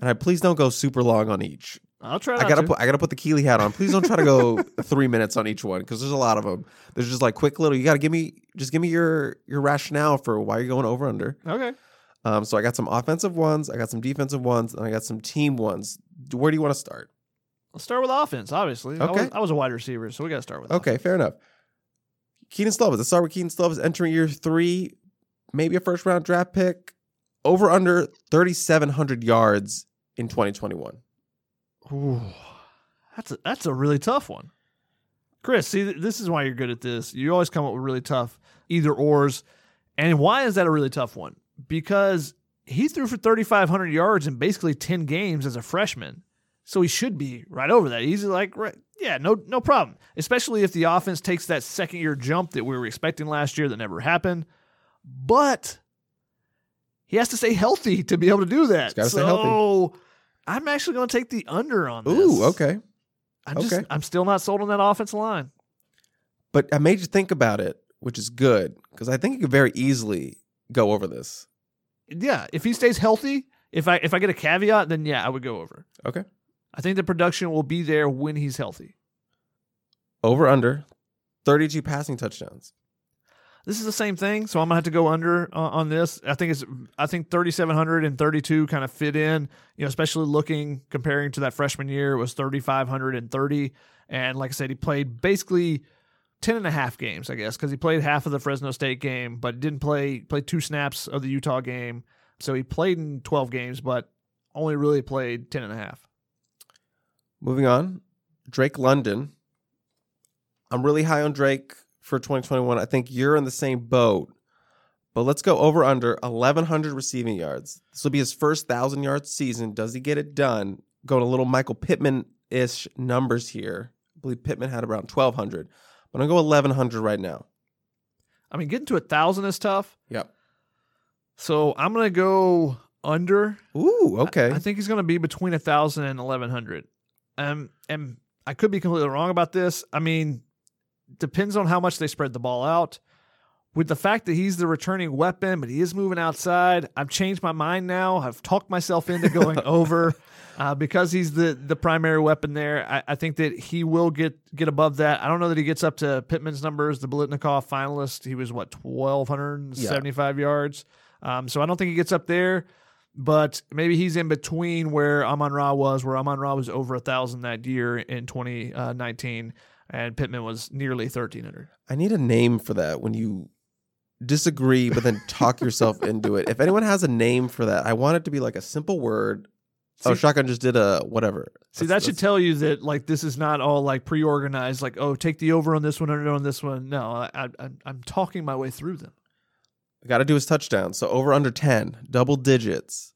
And I please don't go super long on each. I'll try. I gotta to. put I gotta put the Keeley hat on. Please don't try to go <laughs> three minutes on each one because there's a lot of them. There's just like quick little. You gotta give me just give me your your rationale for why you're going over under. Okay. Um, so I got some offensive ones, I got some defensive ones, and I got some team ones. Where do you want to start? Let's start with offense. Obviously, I, Okay. was, I was a wide receiver, so we got to start with. Okay, fair enough. Kedon Slovis. Let's start with Kedon Slovis entering year three, maybe a first round draft pick, over under 3,700 yards in 2021. Ooh, that's a, that's a really tough one. Chris, see, this is why you're good at this. You always come up with really tough either ors. And why is that a really tough one? Because he threw for 3,500 yards in basically 10 games as a freshman. So he should be right over that. He's like, right, yeah, no, no problem. Especially if the offense takes that second year jump that we were expecting last year that never happened. But he has to stay healthy to be able to do that. so. I'm actually going to take the under on this. Ooh, okay. I'm just, okay. I'm still not sold on that offensive line. But I made you think about it, which is good because I think you could very easily go over this. Yeah, if he stays healthy, if I if I get a caveat, then yeah, I would go over. Okay. I think the production will be there when he's healthy. Over under 32 passing touchdowns. This is the same thing, so I'm gonna have to go under uh, on this. I think it's I think 3,700 and 32 kind of fit in. You know, especially looking comparing to that freshman year, it was 3,530, and like I said, he played basically 10 and a half games, I guess, because he played half of the Fresno State game, but didn't play played two snaps of the Utah game. So he played in 12 games, but only really played 10 and a half. Moving on, Drake London. I'm really high on Drake for 2021. I think you're in the same boat. But let's go over under 1,100 receiving yards. This will be his first 1,000 yard season. Does he get it done? Go to little Michael Pittman ish numbers here. I believe Pittman had around 1,200. But I'm going to go 1,100 right now. I mean, getting to a thousand is tough. Yep. So I'm gonna go under. Ooh, okay. I, I think he's gonna be between a thousand and eleven hundred. Um, and I could be completely wrong about this. I mean, depends on how much they spread the ball out. With the fact that he's the returning weapon, but he is moving outside, I've changed my mind now. I've talked myself into going <laughs> over uh, because he's the the primary weapon there. I, I, think that he will get get above that. I don't know that he gets up to Pittman's numbers, the Biletnikoff finalist. He was what twelve hundred seventy five yeah. yards. Um, so I don't think he gets up there, but maybe he's in between where Amon Ra was, where Amon Ra was over a thousand that year in twenty uh, nineteen, and Pittman was nearly thirteen hundred. I need a name for that when you disagree, but then talk <laughs> yourself into it. If anyone has a name for that, I want it to be like a simple word. Oh, see, oh, shotgun just did a whatever. See, that's, that should tell you that like this is not all like pre-organized. Like, oh, take the over on this one, under on this one. No, I, I, I'm talking my way through them. Got to do his touchdown. So over under ten, double digits.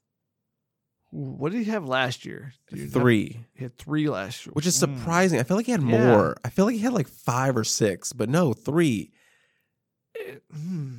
What did he have last year? three. Have, he had three last year, which is hmm. surprising. Mm. I feel like he had yeah. more. I feel like he had like five or six, but no, three. hmm.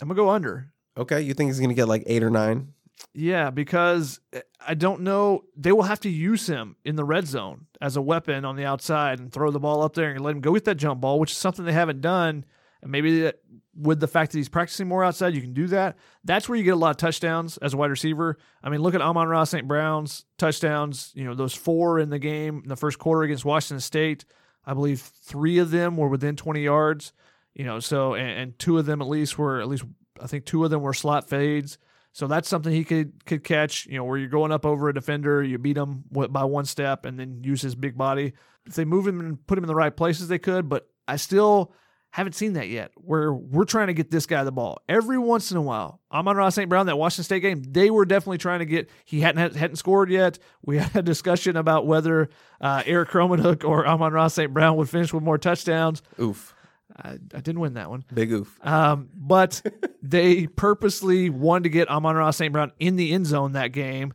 I'm gonna go under. Okay, you think he's gonna get like eight or nine? Yeah, because eh, I don't know. They will have to use him in the red zone as a weapon on the outside and throw the ball up there and let him go get that jump ball, which is something they haven't done. And maybe that, with the fact that he's practicing more outside, you can do that. That's where you get a lot of touchdowns as a wide receiver. I mean, look at Amon Ra St. Brown's touchdowns. You know, those four in the game in the first quarter against Washington State. I believe three of them were within 20 yards. You know, so and, and two of them at least were at least I think two of them were slot fades. So that's something he could could catch. You know, where you're going up over a defender, you beat him by one step, and then use his big body. If they move him and put him in the right places, they could. But I still haven't seen that yet. Where we're trying to get this guy the ball every once in a while. Amon Ra St. Brown, that Washington State game, they were definitely trying to get. He hadn't hadn't scored yet. We had a discussion about whether uh, Erik Krommenhoek or Amon Ra St. Brown would finish with more touchdowns. Oof. I, I didn't win that one. Big oof. Um, but <laughs> they purposely wanted to get Amon Ra St. Brown in the end zone that game.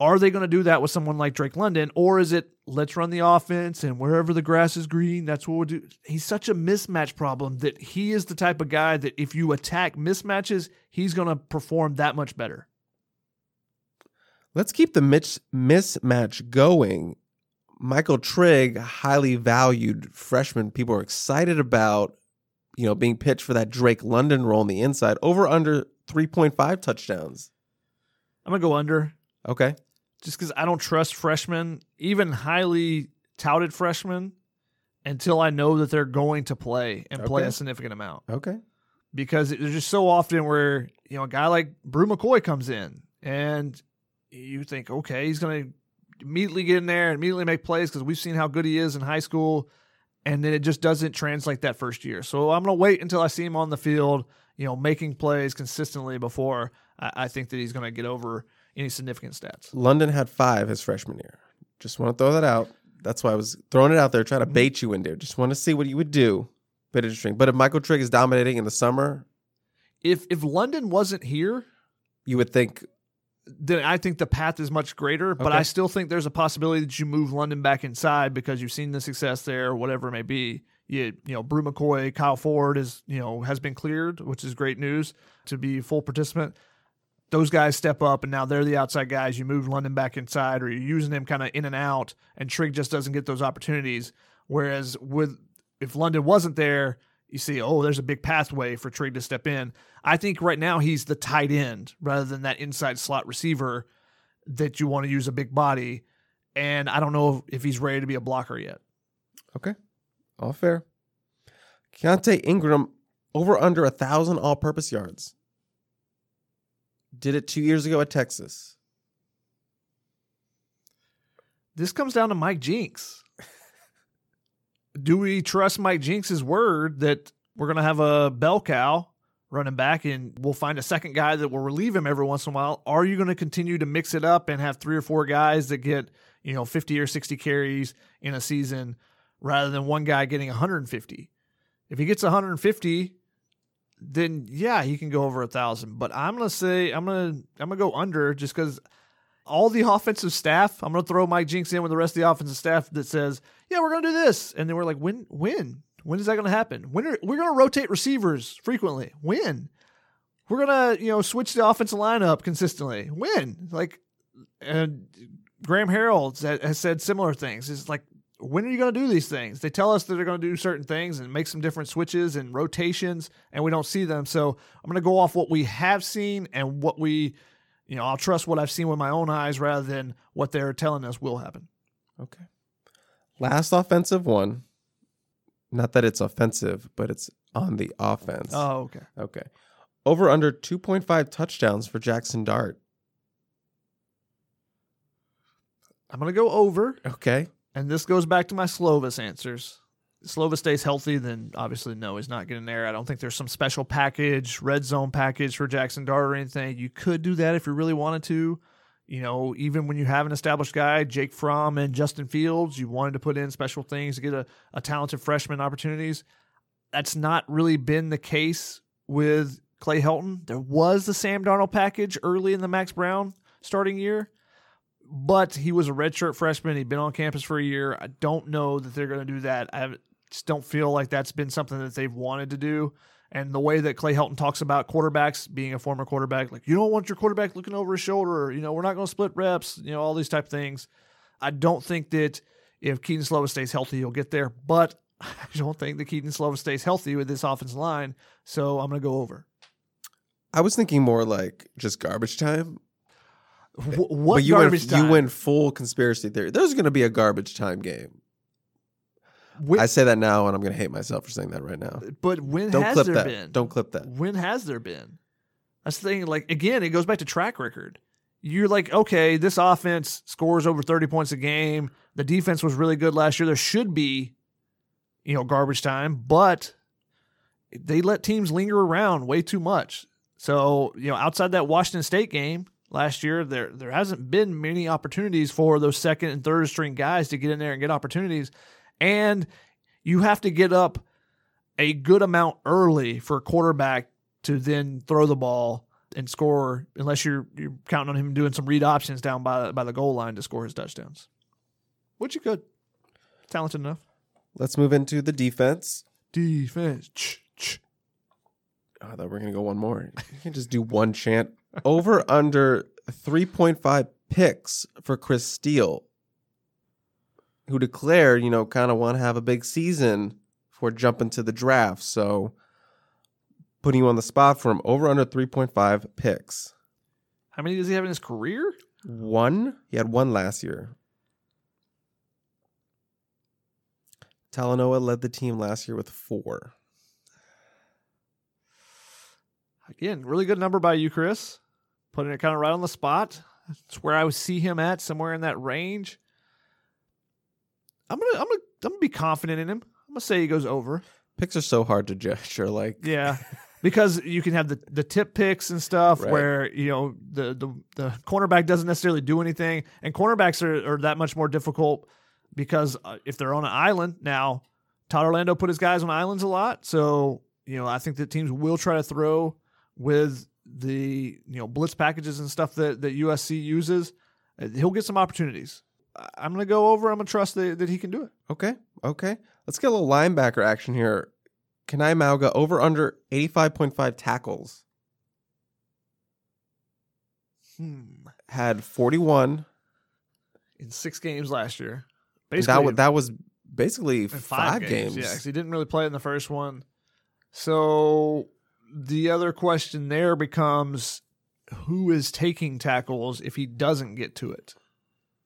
Are they going to do that with someone like Drake London, or is it let's run the offense and wherever the grass is green, that's what we'll do? He's such a mismatch problem that he is the type of guy that if you attack mismatches, he's going to perform that much better. Let's keep the mis- mismatch going. Michael Trigg, highly valued freshman, people are excited about, you know, being pitched for that Drake London role on the inside. Over under 3.5 touchdowns. I'm going to go under. Okay. Just because I don't trust freshmen, even highly touted freshmen, until I know that they're going to play and okay. play a significant amount. Okay. Because there's just so often where, you know, a guy like Bru McCoy comes in and you think, okay, he's going to immediately get in there and immediately make plays because we've seen how good he is in high school. And then it just doesn't translate that first year. So I'm going to wait until I see him on the field, you know, making plays consistently before I, I think that he's going to get over any significant stats. London had five his freshman year. Just want to throw that out. That's why I was throwing it out there, trying to mm-hmm. bait you in there. Just want to see what you would do. Bit interesting. But if Michael Trigg is dominating in the summer, if if London wasn't here, you would think. Then I think the path is much greater, but okay. I still think there's a possibility that you move London back inside because you've seen the success there, whatever it may be. You, you know, Bru McCoy, Kyle Ford is, you know, has been cleared, which is great news to be full participant those guys step up and now they're the outside guys. You move London back inside or you're using them kind of in and out, and Trigg just doesn't get those opportunities. Whereas with if London wasn't there, you see, oh, there's a big pathway for Trigg to step in. I think right now he's the tight end rather than that inside slot receiver that you want to use a big body. And I don't know if he's ready to be a blocker yet. Okay. All fair. Keaontay Ingram over under a thousand all purpose yards. Did it two years ago at Texas. This comes down to Mike Jinks. do we trust Mike Jinks' word that we're going to have a bell cow running back and we'll find a second guy that will relieve him every once in a while? Are you going to continue to mix it up and have three or four guys that get, you know, 50 or 60 carries in a season rather than one guy getting 150? If he gets 150, then yeah, he can go over a thousand. But I'm gonna say I'm gonna I'm gonna go under just because all the offensive staff. I'm gonna throw Mike Jinks in with the rest of the offensive staff that says, yeah, we're gonna do this, and then we're like, when when when is that gonna happen? When are, we're gonna rotate receivers frequently? When we're gonna you know switch the offensive lineup consistently? When like and Graham Harrell has said similar things. It's like when are you going to do these things? They tell us that they're going to do certain things and make some different switches and rotations, and we don't see them. So I'm going to go off what we have seen and what we, you know, I'll trust what I've seen with my own eyes rather than what they're telling us will happen. Okay. Last offensive one. Not that it's offensive, but it's on the offense. Oh, okay. Okay. Over under 2.5 touchdowns for Jackson Dart. I'm going to go over. Okay. And this goes back to my Slovis answers. Slovis stays healthy, then obviously no, he's not getting there. I don't think there's some special package, red zone package for Jackson Dart or anything. You could do that if you really wanted to. You know, even when you have an established guy, Jake Fromm and Justin Fields, you wanted to put in special things to get a, a talented freshman opportunities. That's not really been the case with Clay Helton. There was the Sam Darnold package early in the Max Browne starting year but he was a redshirt freshman. He'd been on campus for a year. I don't know that they're going to do that. I just don't feel like that's been something that they've wanted to do. And the way that Clay Helton talks about quarterbacks being a former quarterback, like you don't want your quarterback looking over his shoulder. You know, we're not going to split reps. You know, all these type of things. I don't think that if Kedon Slovis stays healthy, he'll get there. But <laughs> I don't think that Kedon Slovis stays healthy with this offensive line. So I'm going to go over. I was thinking more like just garbage time. What but you garbage went, time? You went full conspiracy theory. There's going to be a garbage time game. When- I say that now, and I'm going to hate myself for saying that right now. but when Don't has clip there that. been? Don't clip that. When has there been? That's the thing. Like again, it goes back to track record. You're like, okay, this offense scores over 30 points a game. The defense was really good last year. There should be, you know, garbage time, but they let teams linger around way too much. So, you know, outside that Washington State game last year, there there hasn't been many opportunities for those second and third string guys to get in there and get opportunities. And you have to get up a good amount early for a quarterback to then throw the ball and score unless you're you're counting on him doing some read options down by by the goal line to score his touchdowns. Which you could. Talented enough. Let's move into the defense. Defense. Ch, ch. Oh, I thought we were going to go one more. You can't just do one chant. Over under 3.5 picks for Chris Steele, who declared, you know, kind of want to have a big season for jumping to the draft. So putting you on the spot for him. Over under 3.5 picks. How many does he have in his career? One. He had one last year. Talanoa led the team last year with four. Again, really good number by you, Chris. Putting it kind of right on the spot. It's where I would see him at, somewhere in that range. I'm gonna, I'm gonna, I'm gonna be confident in him. I'm gonna say he goes over. Picks are so hard to judge. Or like, Yeah, because you can have the, the tip picks and stuff Right. where you know the, the the cornerback doesn't necessarily do anything, and cornerbacks are, are that much more difficult because uh, if they're on an island now, Todd Orlando put his guys on islands a lot, so you know I think that teams will try to throw with the you know blitz packages and stuff that that USC uses. Uh, He'll get some opportunities. I'm gonna go over. I'm gonna trust that, that he can do it. Okay, okay. Let's get a little linebacker action here. Kanai Mauga over under 85.5 tackles. Hmm. Had 41. In six games last year, basically That, wa- that was basically in five, games. Yeah, 'cause he didn't really play in the first one. So the other question there becomes who is taking tackles if he doesn't get to it?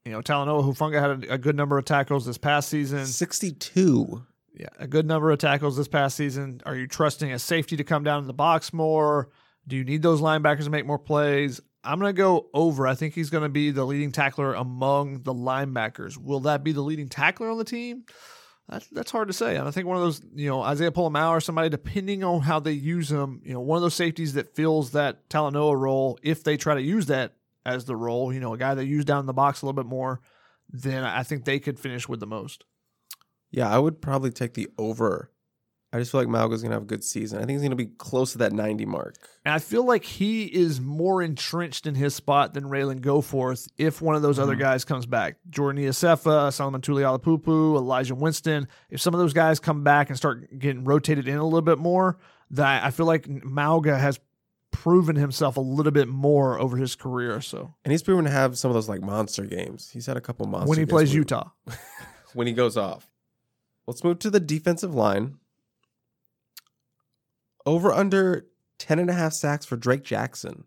You know, Talanoa Hufanga had a, a good number of tackles this past season. 62. Yeah, a good number of tackles this past season. Are you trusting a safety to come down in the box more? Do you need those linebackers to make more plays? I'm going to go over. I think he's going to be the leading tackler among the linebackers. Will that be the leading tackler on the team? That's that's hard to say. And I think one of those, you know, Isaiah Pola-Mao or somebody, depending on how they use him, you know, one of those safeties that fills that Talanoa role, if they try to use that as the role, you know, a guy that used down in the box a little bit more, then I think they could finish with the most. Yeah, I would probably take the over. I just feel like Mauga's gonna have a good season. I think he's gonna be close to that 90 mark. And I feel like he is more entrenched in his spot than Ralen Goforth if one of those other mm-hmm. guys comes back. Jordan Iosefa, Solomon Tuliaupupu, Elijah Winston. If some of those guys come back and start getting rotated in a little bit more, that I feel like Mauga has proven himself a little bit more over his career. So And he's proven to have some of those like monster games. He's had a couple monster when he plays Utah, <laughs> when he goes off. Let's move to the defensive line. Over under 10 and a half sacks for Drake Jackson.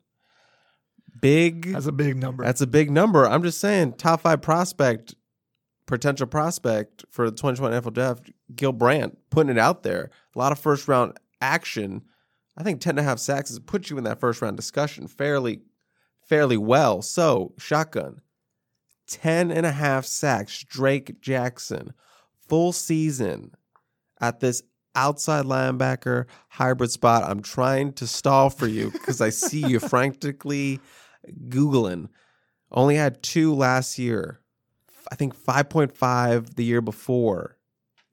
Big. that's a big number. That's a big number. I'm just saying, top five prospect, potential prospect for the 2020 NFL draft, Gil Brandt, putting it out there. A lot of first round action. I think 10 and a half sacks has put you in that first round discussion fairly, fairly well. So, shotgun, 10 and a half sacks, Drake Jackson, full season at this outside linebacker hybrid spot. I'm trying to stall for you because I see you frantically Googling. Only had two last year. I think 5.5 the year before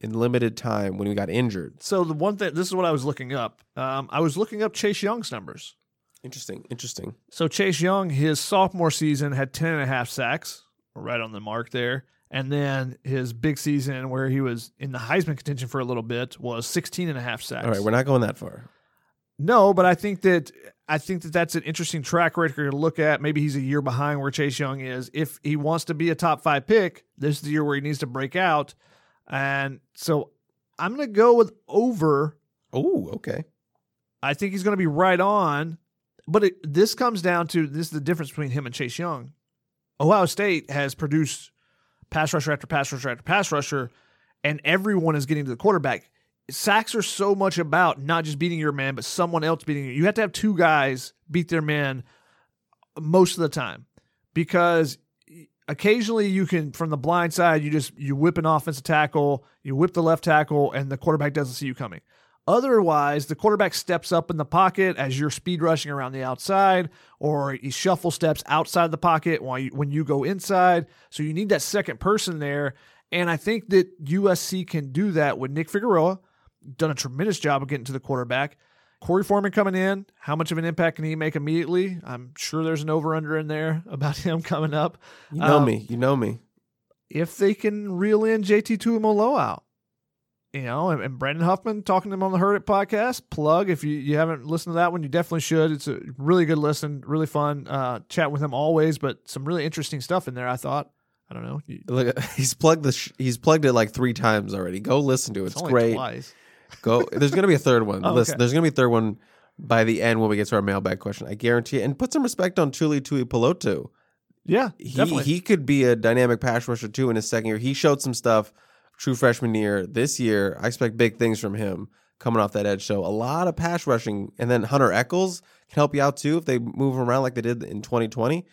in limited time when we got injured. so the one thing, this is what I was looking up. Um, I was looking up Chase Young's numbers. Interesting. Interesting. So Chase Young, his sophomore season had 10 and a half sacks, right on the mark there. And then his big season where he was in the Heisman contention for a little bit was 16 and a half sacks. All right, we're not going that far. no, but I think that I think that that's an interesting track record to look at. Maybe he's a year behind where Chase Young is. If he wants to be a top 5 pick, this is the year where he needs to break out. And so I'm going to go with over Oh, okay. I think he's going to be right on. But it, this comes down to this is the difference between him and Chase Young. Ohio State has produced pass rusher after pass rusher after pass rusher, and everyone is getting to the quarterback. Sacks are so much about not just beating your man, but someone else beating you. You have to have two guys beat their man most of the time because occasionally you can from the blind side you just you whip an offensive tackle you whip the left tackle and the quarterback doesn't see you coming otherwise the quarterback steps up in the pocket as you're speed rushing around the outside or he shuffle steps outside the pocket while you, when you go inside so you need that second person there and i think that usc can do that with nick figueroa done a tremendous job of getting to the quarterback Korey Foreman coming in, how much of an impact can he make immediately? I'm sure there's an over under in there <laughs> about him coming up. You know Um, me. You know me. If they can reel in JT Tuimoloau out, you know, and, and Brandon Huffman talking to him on the Hurt It podcast, plug. If you, you haven't listened to that one, you definitely should. It's a really good listen, really fun. Uh, chat with him always, but some really interesting stuff in there, I thought. I don't know. Look, <laughs> he's plugged the sh- he's plugged it like three times already. Go listen to it. It's, only great. Twice. Go. There's gonna be a third one. <laughs> Oh, Listen, okay. there's gonna be a third one by the end when we get to our mailbag question. I guarantee it. And put some respect on Tuli Tuipulotu. Yeah, He definitely. he could be a dynamic pass rusher too in his second year. He showed some stuff true freshman year. This year, I expect big things from him coming off that edge. So a lot of pass rushing, and then Hunter Echols can help you out too if they move him around like they did in 2020.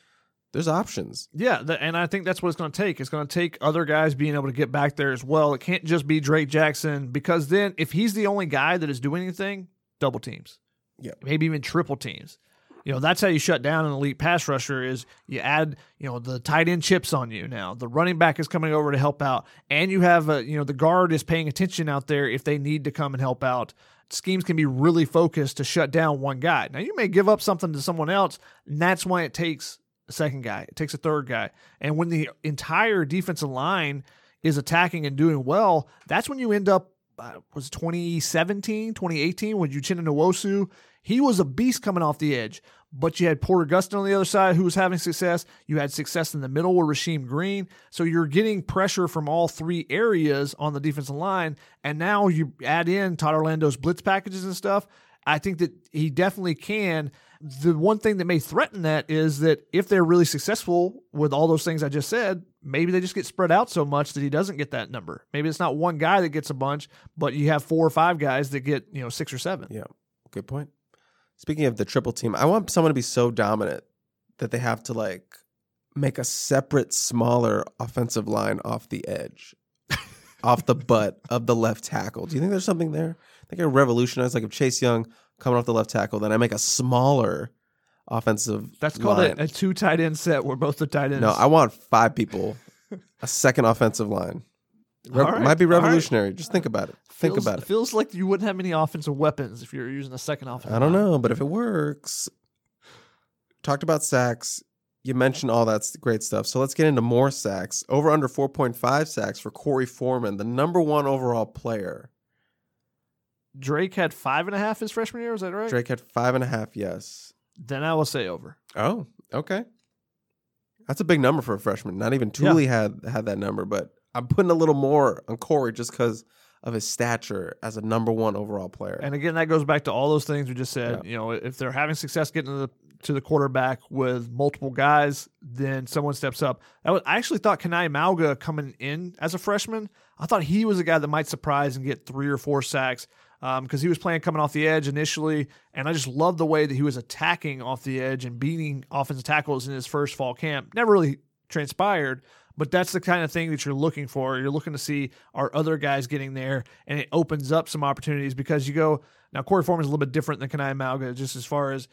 There's options. Yeah, th- and I think that's what it's going to take. It's going to take other guys being able to get back there as well. It can't just be Drake Jackson because then if he's the only guy that is doing anything, double teams. Yeah. Maybe even triple teams. You know, that's how you shut down an elite pass rusher is you add, you know, the tight end chips on you now. The running back is coming over to help out and you have a, you know, the guard is paying attention out there if they need to come and help out. Schemes can be really focused to shut down one guy. Now you may give up something to someone else, and that's why it takes a second guy. It takes a third guy. And when the entire defensive line is attacking and doing well, that's when you end up uh, was 2017, 2018 when Uchenna Nwosu, he was a beast coming off the edge. But you had Porter Gustin on the other side who was having success. You had success in the middle with Rasheem Green. So you're getting pressure from all three areas on the defensive line. And now you add in Todd Orlando's blitz packages and stuff. I think that he definitely can. The one thing that may threaten that is that if they're really successful with all those things I just said, maybe they just get spread out so much that he doesn't get that number. Maybe it's not one guy that gets a bunch, but you have four or five guys that get, you know, six or seven. Yeah, good point. Speaking of the triple team, I want someone to be so dominant that they have to like make a separate, smaller offensive line off the edge. <laughs> off the butt of the left tackle. Do you think there's something there? I think I revolutionize like if Chase Young coming off the left tackle, then I make a smaller offensive. That's called a, a two tight end set where both the tight ends. No, I want five people, a second offensive line. Re- right, might be all right. revolutionary. Just think about it. Think feels, about it. Feels like you wouldn't have many offensive weapons if you're using a second offensive. I don't line. know, but if it works, talked about sacks. You mentioned all that great stuff. So let's get into more sacks. Over under 4.5 sacks for Korey Foreman, the number one overall player. Drake had five and a half his freshman year. Is that right? Drake had five and a half, yes. Then I will say over. Oh, okay. That's a big number for a freshman. Not even Yeah. Had had that number, but I'm putting a little more on Korey just because of his stature as a number one overall player. And again, that goes back to all those things we just said. Yeah. You know, if they're having success getting to the to the quarterback with multiple guys, then someone steps up. That was, I actually thought Kanai Mauga coming in as a freshman, I thought he was a guy that might surprise and get three or four sacks Um, because he was playing coming off the edge initially, and I just loved the way that he was attacking off the edge and beating offensive tackles in his first fall camp. Never really transpired, but that's the kind of thing that you're looking for. You're looking to see are other guys getting there, and it opens up some opportunities because you go now. Korey Foreman is a little bit different than Kanai Mauga, just as far as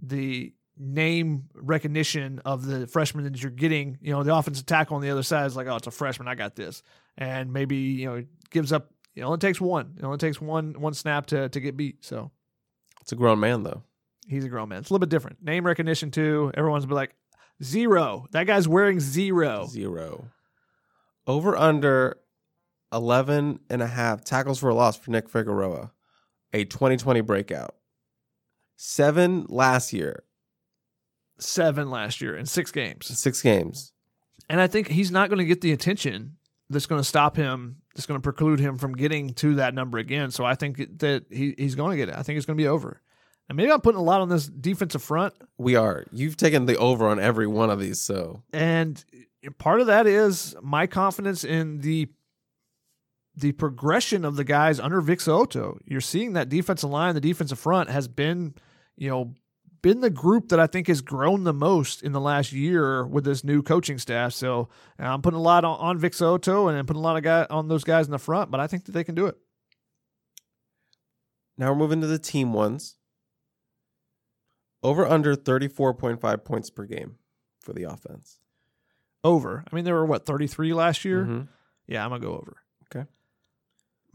the name recognition of the freshman that you're getting. You know, the offensive tackle on the other side is like, oh, it's a freshman, I got this, and maybe you know gives up. It only takes one. It only takes one one snap to to get beat. So it's a grown man though. he's a grown man. It's a little bit different. Name recognition too. Everyone's be like zero. That guy's wearing zero. Zero. Over under 11 and a half tackles for a loss for Nick Figueroa, a 2020 breakout. Seven last year, Seven last year in six games. six games. And I think he's not going to get the attention that's going to stop him, that's going to preclude him from getting to that number again. So I think that he, he's going to get it. I think it's going to be over. And maybe I'm putting a lot on this defensive front. We are. You've taken the over on every one of these, so And part of that is my confidence in the the progression of the guys under Vic So'oto. You're seeing that defensive line, the defensive front has been, you know, been the group that I think has grown the most in the last year with this new coaching staff. So I'm putting a lot on, on Vic So'oto and I'm putting a lot of guy on those guys in the front, but I think that they can do it. now we're moving to the team ones. Over under 34.5 points per game for the offense. Over. I mean, there were what 33 last year. Mhm. Yeah, I'm gonna go over. Okay.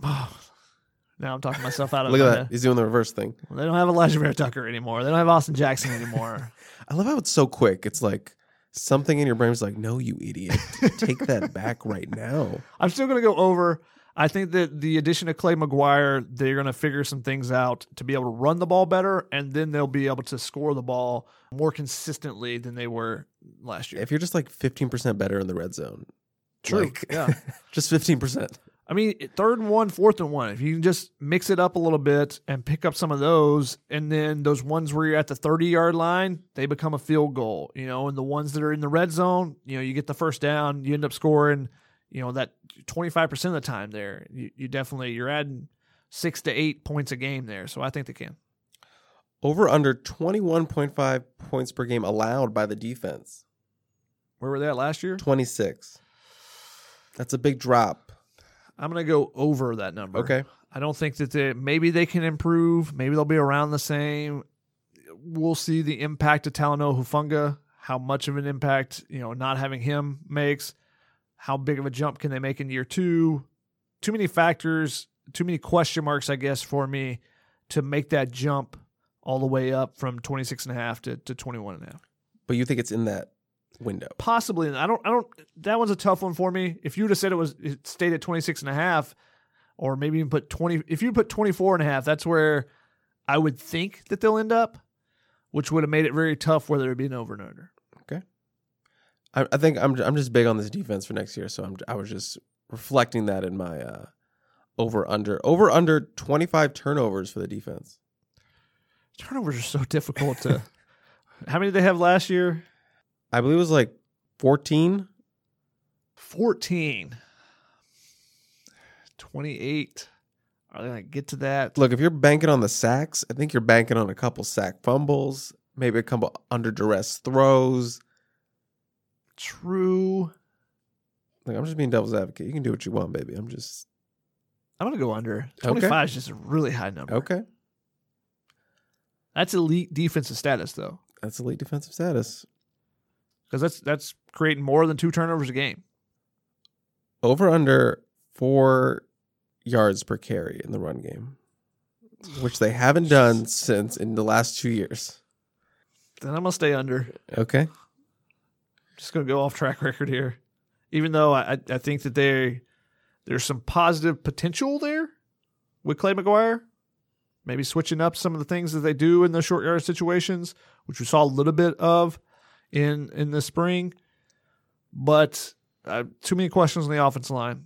<sighs> now I'm talking myself out of Look at that. He's doing the reverse thing. Well, they don't have Alijah Vera-Tucker anymore. They don't have Austin Jackson anymore. <laughs> I love how it's so quick. It's like something in your brain is like, no, you idiot. Take that <laughs> back right now. I'm still going to go over. I think that the addition of Clay McGuire, they're going to figure some things out to be able to run the ball better, and then they'll be able to score the ball more consistently than they were last year. If you're just like 15% better in the red zone, True. like- yeah. <laughs> just 15%. I mean, third and one, fourth and one. If you can just mix it up a little bit and pick up some of those, and then those ones where you're at the 30 yard line, they become a field goal, you know, and the ones that are in the red zone, you know, you get the first down, you end up scoring, you know, that 25% of the time there. You, you definitely, you're adding six to eight points a game there. So I think they can. Over under 21.5 points per game allowed by the defense. Where were they at last year? 26. That's a big drop. I'm going to go over that number. Okay. I don't think that they maybe they can improve. Maybe they'll be around the same. We'll see the impact of Talanoa Hufanga, how much of an impact, you know, not having him makes. How big of a jump can they make in year two? Too many factors, too many question marks, I guess, for me to make that jump all the way up from 26 and a half to, to 21 and a half. But you think it's in that window. Possibly. I don't I don't that one's a tough one for me. If you would have said it was it stayed at 26 and a half or maybe even put 20 if you put 24 and a half, that's where I would think that they'll end up, which would have made it very tough whether it would be an over and under. Okay. I, I think I'm I'm just big on this defense for next year, so I'm I was just reflecting that in my uh, over under over under 25 turnovers for the defense. Turnovers are so difficult to <laughs> How many did they have last year? I believe it was like 14. 14. 28. Are they going to get to that? Look, if you're banking on the sacks, I think you're banking on a couple sack fumbles, maybe a couple under duress throws. True. Like I'm just being devil's advocate. You can do what you want, baby. I'm just I'm gonna go under. Okay. 25 is just a really high number. okay. That's elite defensive status though, That's elite defensive status. Because that's that's creating more than two turnovers a game. Over under four yards per carry in the run game, which they haven't <sighs> done since in the last two years. Then I'm gonna stay under. Okay. Just gonna go off track record here, even though I I- think that they there's some positive potential there with Clay McGuire. Maybe switching up some of the things that they do in the short yard situations, which we saw a little bit of in in the spring. But uh, too many questions on the offensive line.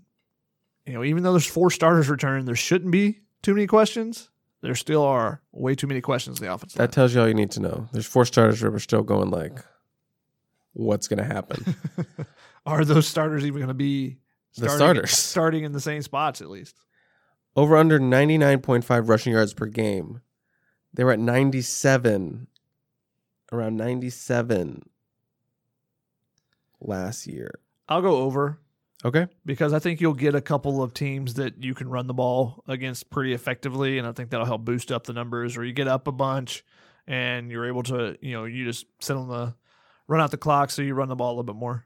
You know, even though there's four starters returning, there shouldn't be too many questions. There still are way too many questions in the offensive line. That tells you all you need to know. There's four starters that are still going like, what's going to happen? <laughs> Are those starters even going to be The starting- starters. starting in the same spots at least? Over under 99.5 rushing yards per game. They were at 97, around 97 last year. I'll go over Okay. because I think you'll get a couple of teams that you can run the ball against pretty effectively, and I think that'll help boost up the numbers. Or you get up a bunch and you're able to, you know, you just sit on the run out the clock, so you run the ball a little bit more.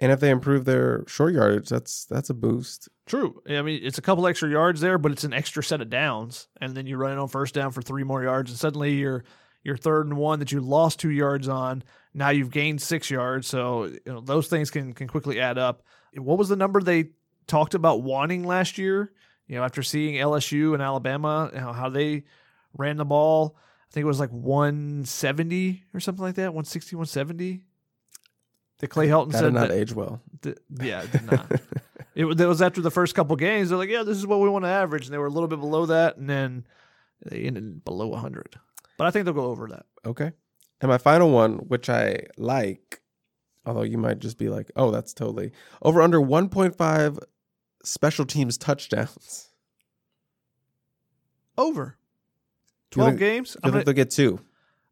And if they improve their short yardage, that's that's a boost. True. I mean, it's a couple extra yards there, but it's an extra set of downs, and then you run it on first down for three more yards, and suddenly you're you're third and one that you lost two yards on. Now you've gained six yards, so you know those things can can quickly add up. What was the number they talked about wanting last year? You know, after seeing LSU and Alabama, you know, how they ran the ball. I think it was like 170 or something like that, 160, 170. That Clay Helton said. That said did not that, age well. <laughs> yeah, it did not. <laughs> It, that was after the first couple games. They're like, yeah, this is what we want to average. And they were a little bit below that. And then they ended below 100. But I think they'll go over that. Okay. And my final one, which I like, although you might just be like, oh, that's totally over under 1.5 special teams touchdowns. Over. Do you 12 think- games. I think gonna- they'll get two.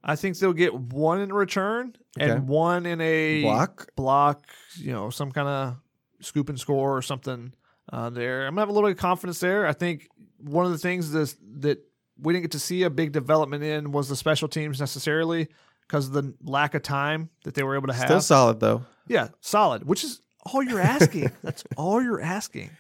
I think they'll get one in return Okay. and one in a Block? block, you know, some kind of scoop and score or something uh, there. I'm going to have a little bit of confidence there. I think one of the things that, that we didn't get to see a big development in was the special teams necessarily because of the lack of time that they were able to have. Still solid, though. Yeah, solid, which is all you're asking. <laughs> That's all you're asking.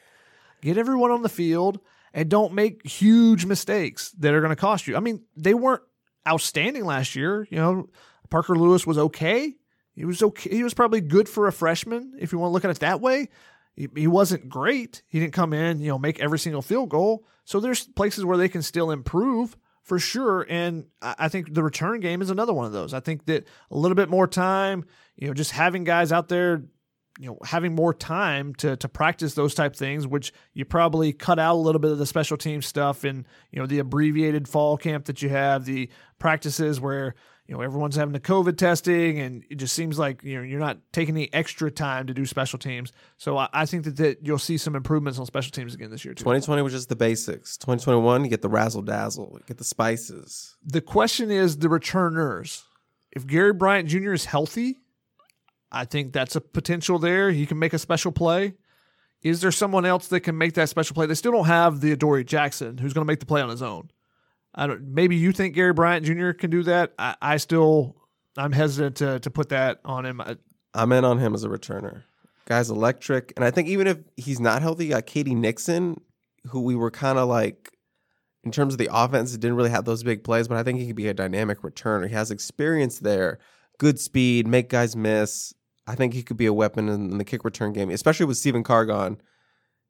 Get everyone on the field and don't make huge mistakes that are going to cost you. I mean, they weren't outstanding last year. You know, Parker Lewis was okay. He was okay. He was probably good for a freshman if you want to look at it that way. He, he wasn't great. He didn't come in, you know, make every single field goal. So there's places where they can still improve for sure. And I think the return game is another one of those. I think that a little bit more time, you know, just having guys out there, you know, having more time to to practice those type things, which you probably cut out a little bit of the special team stuff and you know the abbreviated fall camp that you have, the practices where you know everyone's having the COVID testing, and it just seems like you know you're not taking the extra time to do special teams. So I, I think that, that you'll see some improvements on special teams again this year too. 2020 was just the basics. 2021, you get the razzle dazzle, get the spices. the question is the returners. If Gary Bryant Jr. is healthy, I think that's a potential there. He can make a special play. Is there someone else that can make that special play? They still don't have the Adoree Jackson who's going to make the play on his own. I don't. Maybe you think Gary Bryant Jr. can do that. I, I still, I'm hesitant to to put that on him. I, I'm in on him as a returner. Guy's electric. And I think even if he's not healthy, you got KD Nixon, who we were kind of like, in terms of the offense, didn't really have those big plays, but I think he could be a dynamic returner. He has experience there, good speed, make guys miss. I think he could be a weapon in, in the kick return game, especially with Stephen Carr gone,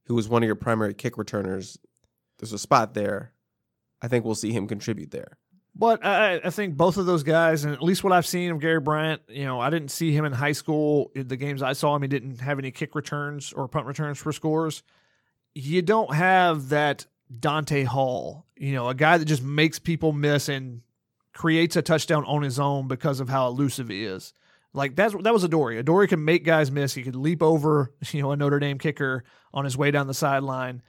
who was one of your primary kick returners. There's a spot there. I think we'll see him contribute there. But I, I think both of those guys, and at least what I've seen of Gary Bryant, you know, I didn't see him in high school. The games I saw him, he didn't have any kick returns or punt returns for scores. You don't have that Dante Hall, you know, a guy that just makes people miss and creates a touchdown on his own because of how elusive he is. Like that's that was Adoree. Adoree can make guys miss. He could leap over, <laughs> you know, a Notre Dame kicker on his way down the sideline.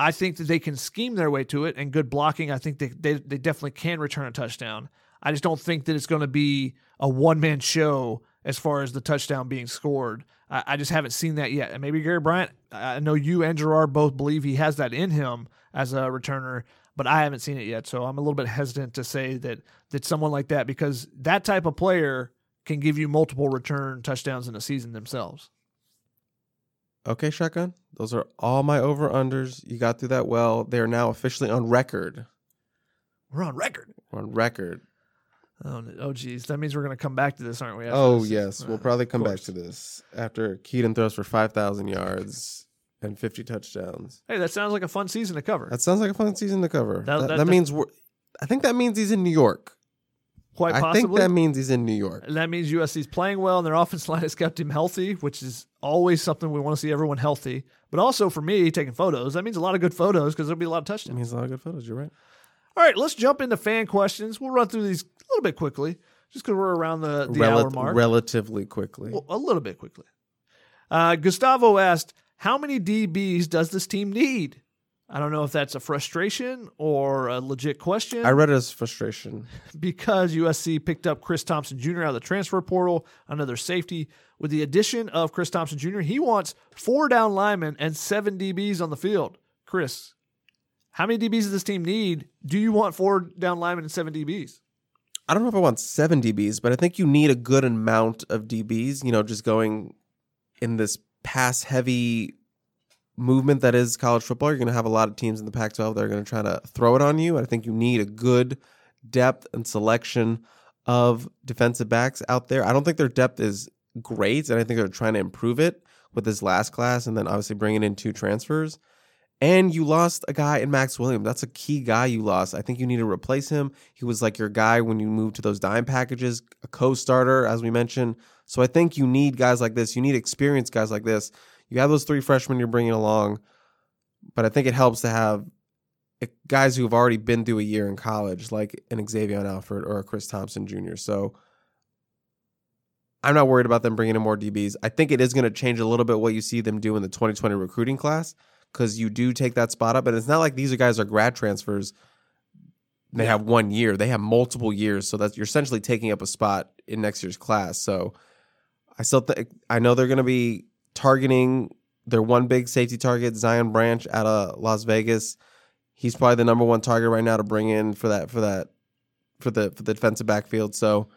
I think that they can scheme their way to it and good blocking. I think they, they, they definitely can return a touchdown. I just don't think that it's going to be a one man show as far as the touchdown being scored. I, I just haven't seen that yet. And maybe Gary Bryant, I know you and Gerard both believe he has that in him as a returner, but I haven't seen it yet. So I'm a little bit hesitant to say that that someone like that because that type of player can give you multiple return touchdowns in a season themselves. Okay, shotgun. Those are all my over unders. You got through that well. They are now officially on record. We're on record. We're on record. Oh, oh, geez. That means we're going to come back to this, aren't we? after Oh this? yes, Uh, we'll probably come back to this after Kedon throws for five thousand yards and fifty touchdowns. Hey, that sounds like a fun season to cover. That sounds like a fun season to cover. That- That, that- that that- means we're. I think that means he's in New York. Quite I possibly. think that means he's in New York. And that means USC's playing well, and their <laughs> offense line has kept him healthy, which is always something we want to see everyone healthy. But also for me, taking photos, that means a lot of good photos because there'll be a lot of It touchdowns. means a lot of good photos. You're right. All right, let's jump into fan questions. We'll run through these a little bit quickly, just because we're around the, the Rel- hour mark. relatively quickly. Well, a little bit quickly. Uh, Gustavo asked, "How many DBs does this team need?" I don't know if that's a frustration or a legit question. I read it as frustration. <laughs> because USC picked up Chris Thompson Jr. out of the transfer portal, another safety. With the addition of Chris Thompson Jr., he wants four down linemen and seven DBs on the field. Chris, how many DBs does this team need? Do you want four down linemen and seven DBs? I don't know if I want seven DBs, but I think you need a good amount of DBs. You know, just going in this pass heavy movement that is college football. You're going to have a lot of teams in the Pac 12 that are going to try to throw it on you. I think you need a good depth and selection of defensive backs out there. I don't think their depth is great, and I think they're trying to improve it with this last class and then obviously bringing in two transfers. And you lost a guy in Max Williams. That's a key guy you lost. I think you need to replace him. He was like your guy when you moved to those dime packages, a co starter, as we mentioned. So I think you need guys like this. You need experienced guys like this. You have those three freshmen you're bringing along, but I think it helps to have guys who have already been through a year in college, like an Xavion Alford or a Chris Thompson Jr. So I'm not worried about them bringing in more DBs. I think it is going to change a little bit what you see them do in the 2020 recruiting class because you do take that spot up. And it's not like these guys are grad transfers. They have one year. They have multiple years, so that you're essentially taking up a spot in next year's class. So I still think I know they're going to be targeting their one big safety target, Zion Branch, out of Las Vegas. He's probably the number one target right now to bring in for that for that for the for the defensive backfield. So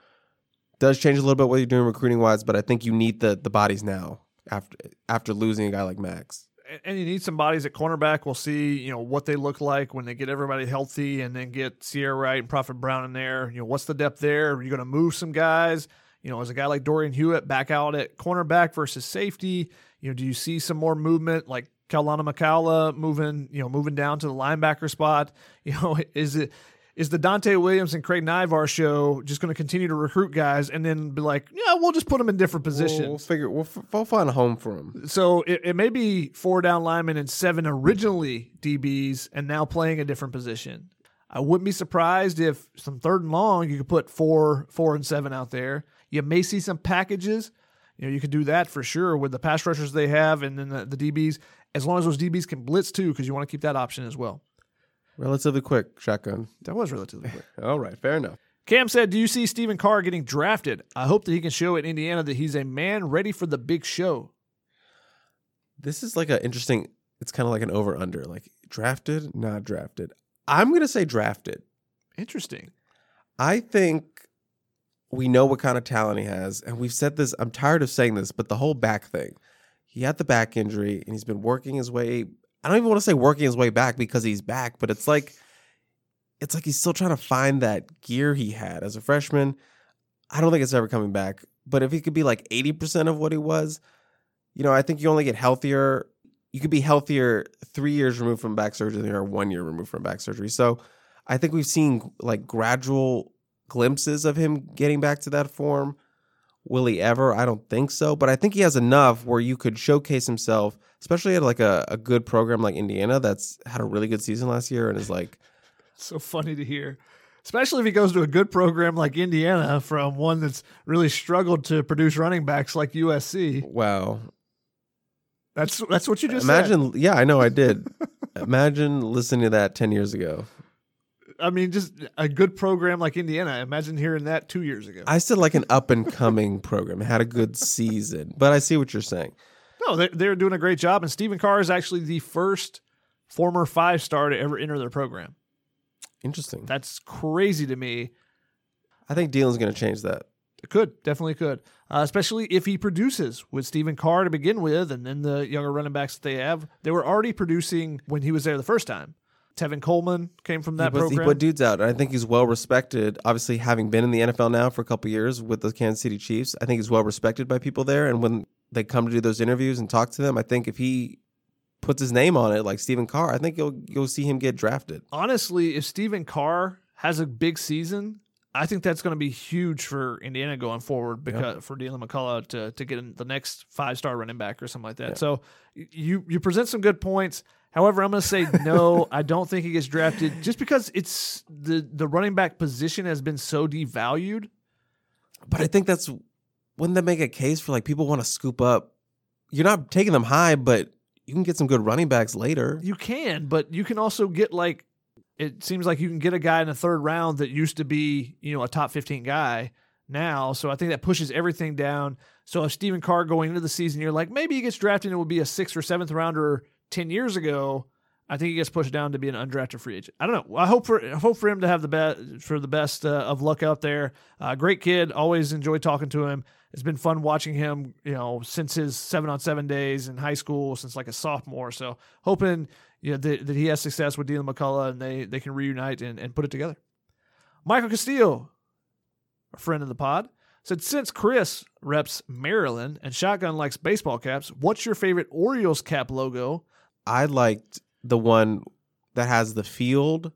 does change a little bit what you're doing recruiting wise, but I think you need the the bodies now after after losing a guy like Max. and you need some bodies at cornerback. We'll see, you know, what they look like when they get everybody healthy and then get Ceyair Wright and Prophet Brown in there. You know, what's the depth there? Are you going to move some guys? You know, is a guy like Dorian Hewett back out at cornerback versus safety? You know, do you see some more movement like Kalana McCalla moving, you know, moving down to the linebacker spot? <laughs> You know, is it is the Donte Williams and Craig Naivar show just going to continue to recruit guys and then be like, yeah, we'll just put them in different positions? We'll, we'll figure. We'll, f- we'll find a home for them. So it, it may be four down linemen and seven originally DBs and now playing a different position. I wouldn't be surprised if some third and long you could put four, four and seven out there. You may see some packages. You know, you could do that for sure with the pass rushers they have and then the, the DBs, as long as those DBs can blitz too, because you want to keep that option as well. Relatively quick shotgun. That was relatively quick. <laughs> All right, fair enough. Cam said, Do you see Stephen Carr getting drafted? I hope that he can show at Indiana that he's a man ready for the big show. This is like an interesting. It's kind of like an over under. Like drafted, not drafted. I'm gonna say drafted. Interesting. I think we know what kind of talent he has, and we've said this. I'm tired of saying this, but the whole back thing. He had the back injury, and he's been working his way. I don't even want to say working his way back because he's back, but it's like, it's like he's still trying to find that gear he had as a freshman. I don't think it's ever coming back. But if he could be like 80% of what he was, you know, I think you only get healthier. You could be healthier three years removed from back surgery than you are one year removed from back surgery. So I think we've seen like gradual glimpses of him getting back to that form. Will he ever? I don't think so. But I think he has enough where you could showcase himself, especially at like a, a good program like Indiana that's had a really good season last year and is like, <laughs> So funny to hear. Especially if he goes to a good program like Indiana from one that's really struggled to produce running backs like USC. wow. That's that's what you just said. Imagine, yeah, I know I did. Imagine listening to that 10 years ago. I mean, just a good program like Indiana. Imagine hearing that two years ago. I said like an up and coming program. Had a good season, but I see what you're saying. no, they're, they're doing a great job. And Stephen Carr is actually the first former five star to ever enter their program. Interesting. That's crazy to me. I think Deland's going to change that. It could definitely could, uh, especially if he produces with Stephen Carr to begin with, and then the younger running backs that they have. They were already producing when he was there the first time. Tevin Coleman came from that he, put, he put dudes out. and I think he's well respected. Obviously, having been in the NFL now for a couple years with the Kansas City Chiefs, I think he's well respected by people there. And when they come to do those interviews and talk to them, I think if he puts his name on it, like Stephen Carr, I think you'll you'll see him get drafted. Honestly, if Stephen Carr has a big season, I think that's going to be huge for Indiana going forward because for Deland McCullough to to get in the next five star running back or something like that. So you you present some good points. However, I'm going to say <laughs> no. I don't think he gets drafted just because it's the the running back position has been so devalued. But I think that's wouldn't that make a case for like people want to scoop up? You're not taking them high, but you can get some good running backs later. You can, but you can also get like it seems like you can get a guy in the third round that used to be, you know, a top 15 guy now. So I think that pushes everything down. So if Stephen Carr going into the season, you're like, maybe he gets drafted and it would be a sixth or seventh rounder 10 years ago. I think he gets pushed down to be an undrafted free agent. I don't know. I hope for I hope for him to have the best for the best uh, of luck out there. Uh, great kid. Always enjoy talking to him. It's been fun watching him. You know, since his seven on seven days in high school, since like a sophomore. So hoping you know that, that he has success with Deland McCullough and they they can reunite and, and put it together. Michael Castillo, a friend of the pod, said since Chris reps Maryland and Shotgun likes baseball caps, what's your favorite Orioles cap logo? I liked the one that has the field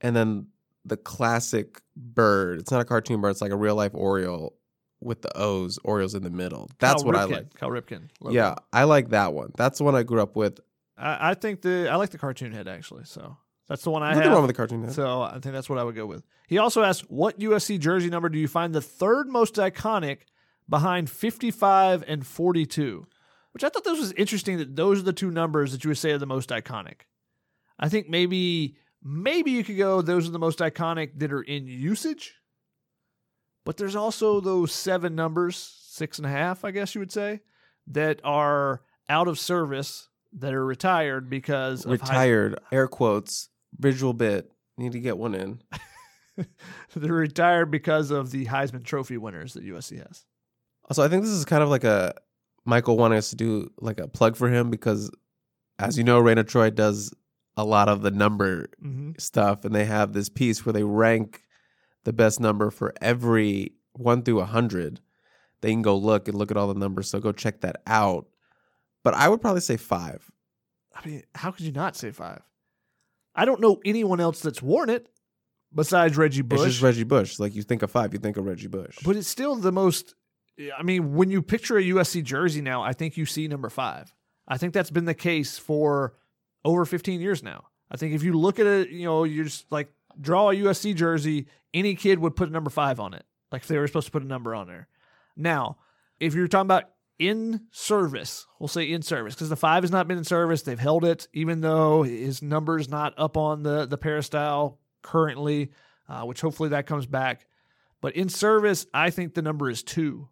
and then the classic bird. It's not a cartoon bird, it's like a real life Oriole with the O's, Orioles in the middle. That's Cal what I like. Cal Ripken. logo. Yeah, I like that one. That's the one I grew up with. I, I think the I like the cartoon head actually. So that's the one I Nothing have. wrong with the cartoon head. So I think that's what I would go with. He also asked, "What USC jersey number do you find the third most iconic behind 55 and 42?" Which I thought this was interesting that those are the two numbers that you would say are the most iconic. I think maybe maybe you could go those are the most iconic that are in usage. But there's also those seven numbers, six and a half, I guess you would say, that are out of service that are retired because of high- Retired, air quotes, visual bit. Need to get one in. <laughs> They're retired because of the Heisman Trophy winners that USC has. Also, I think this is kind of like a Michael wanted us to do like a plug for him because, as you know, Reign of Troy does a lot of the number Mm-hmm. stuff, and they have this piece where they rank the best number for every one through a hundred. They can go look and look at all the numbers, so go check that out. But I would probably say five. I mean, how could you not say five? I don't know anyone else that's worn it besides Reggie Bush. It's just Reggie Bush. Like you think of five, you think of Reggie Bush. but it's still the most. I mean, when you picture a USC jersey now, I think you see number five. I think that's been the case for over 15 years now. I think if you look at it, you know, you're just like draw a USC jersey, any kid would put a number five on it, like if they were supposed to put a number on there. Now, if you're talking about in service, we'll say in service because the five has not been in service. They've held it, even though his number's not up on the the peristyle currently, uh, which hopefully that comes back. But in service, I think the number is two.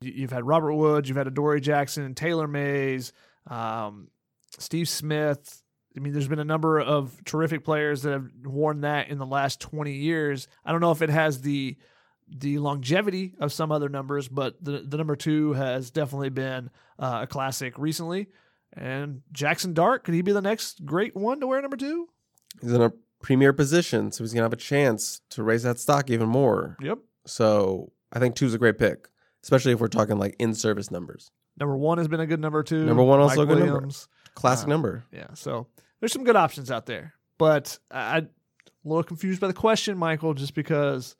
You- You've had Robert Woods, you've had Adoree Jackson, Taylor Mays, um, Steve Smith. I mean, there's been a number of terrific players that have worn that in the last 20 years. I don't know if it has the the longevity of some other numbers, but the the number two has definitely been uh, a classic recently. And Jackson Dart, could he be the next great one to wear number two? he's in a premier position, so he's gonna have a chance to raise that stock even more. Yep. So I think two's a great pick, especially if we're talking like in service numbers. Number one has been a good number two. Number one also Mike a good number. Williams. Classic Uh, number. Yeah, so there's some good options out there, but I, I'm a little confused by the question, Michael, just because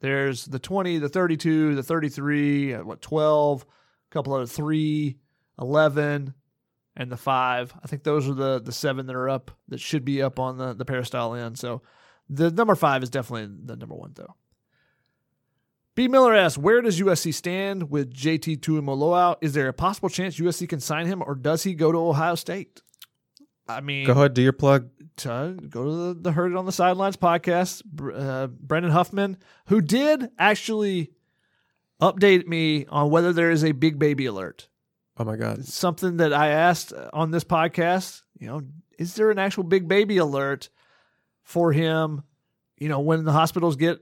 there's the 20, the 32, the 33, uh, what 12, a couple of 3, 11, and the 5. I think those are the the seven that are up that should be up on the the peristyle end. So the number 5 is definitely the number 1 though. B. Miller asks, where does USC stand with JT Tuimoloau? Is there a possible chance USC can sign him, or does he go to Ohio State? I mean, Go ahead, do your plug. to go to the, the Heard It on the Sidelines podcast. Uh, Brandon Huffman, who did actually update me on whether there is a big baby alert. Oh my god. It's something that I asked on this podcast. You know, is there an actual big baby alert for him? You know, when the hospitals get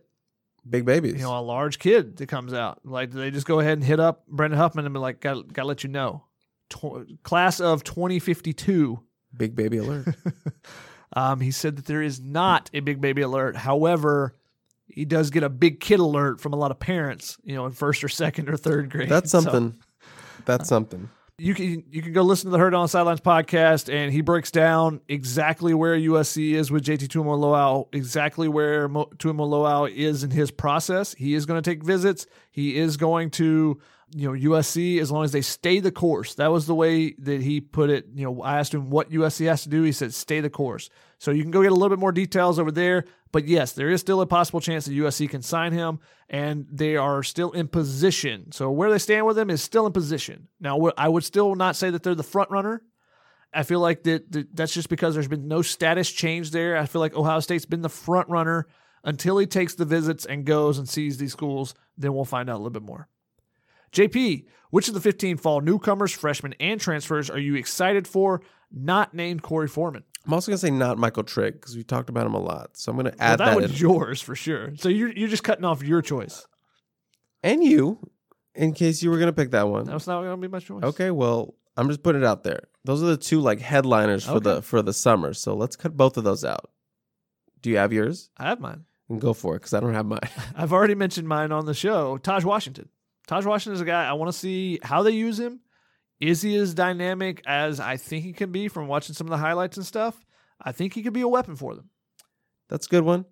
Big babies. you know a large kid that comes out, like do they just go ahead and hit up Brandon Huffman and be like, "Got got to let you know." Tw- class of 2052 Big baby alert. <laughs> um, he said that there is not a big baby alert. However, he does get a big kid alert from a lot of parents, you know, in first or second or third grade. That's <laughs> So, something. That's something. You can you can go listen to the Herd on the Sidelines podcast, and he breaks down exactly where USC is with JT Tuimoloau, exactly where Mo- Tuimoloau is in his process. He is going to take visits. He is going to you know USC as long as they stay the course. That was the way that he put it. You know, I asked him what USC has to do. He said stay the course. So you can go get a little bit more details over there. But yes, there is still a possible chance that USC can sign him, and they are still in position. So where they stand with him is still in position. Now, I would still not say that they're the front runner. I feel like that, that that's just because there's been no status change there. I feel like Ohio State's been the front runner until he takes the visits and goes and sees these schools. Then we'll find out a little bit more. JP, which of the 15 fall newcomers, freshmen, and transfers are you excited for? Not named Korey Foreman. I'm also gonna say not Michael Trigg because we talked about him a lot. So I'm gonna Well, add that, that, was in. yours for sure. So you're you're just cutting off your choice. and you, in case you were gonna pick that one. That's not going to be my choice. Okay, well, I'm just putting it out there. Those are the two like headliners for Okay. the for the summer. So let's cut both of those out. Do you have yours? I have mine. And go for it because I don't have mine. <laughs> I've already mentioned mine on the show. Taj Washington. Taj Washington is a guy I want to see how they use him. Is he as dynamic as I think he can be from watching some of the highlights and stuff? I think he could be a weapon for them. That's a good one.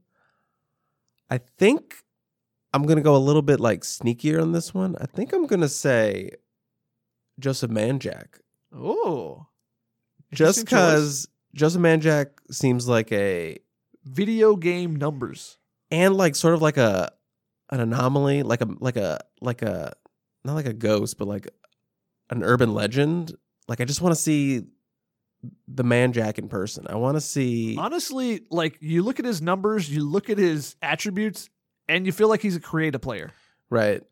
I think I'm gonna go a little bit like sneakier on this one. I think I'm gonna say Joseph Manjack. Oh, Just because Joseph Manjack seems like a video game numbers. and like sort of like a an anomaly, like a like a like a not like a ghost, but like an urban legend. Like I just want to see the man jack in person. I want to see Honestly, like you look at his numbers, you look at his attributes, and you feel like he's a creative player. right.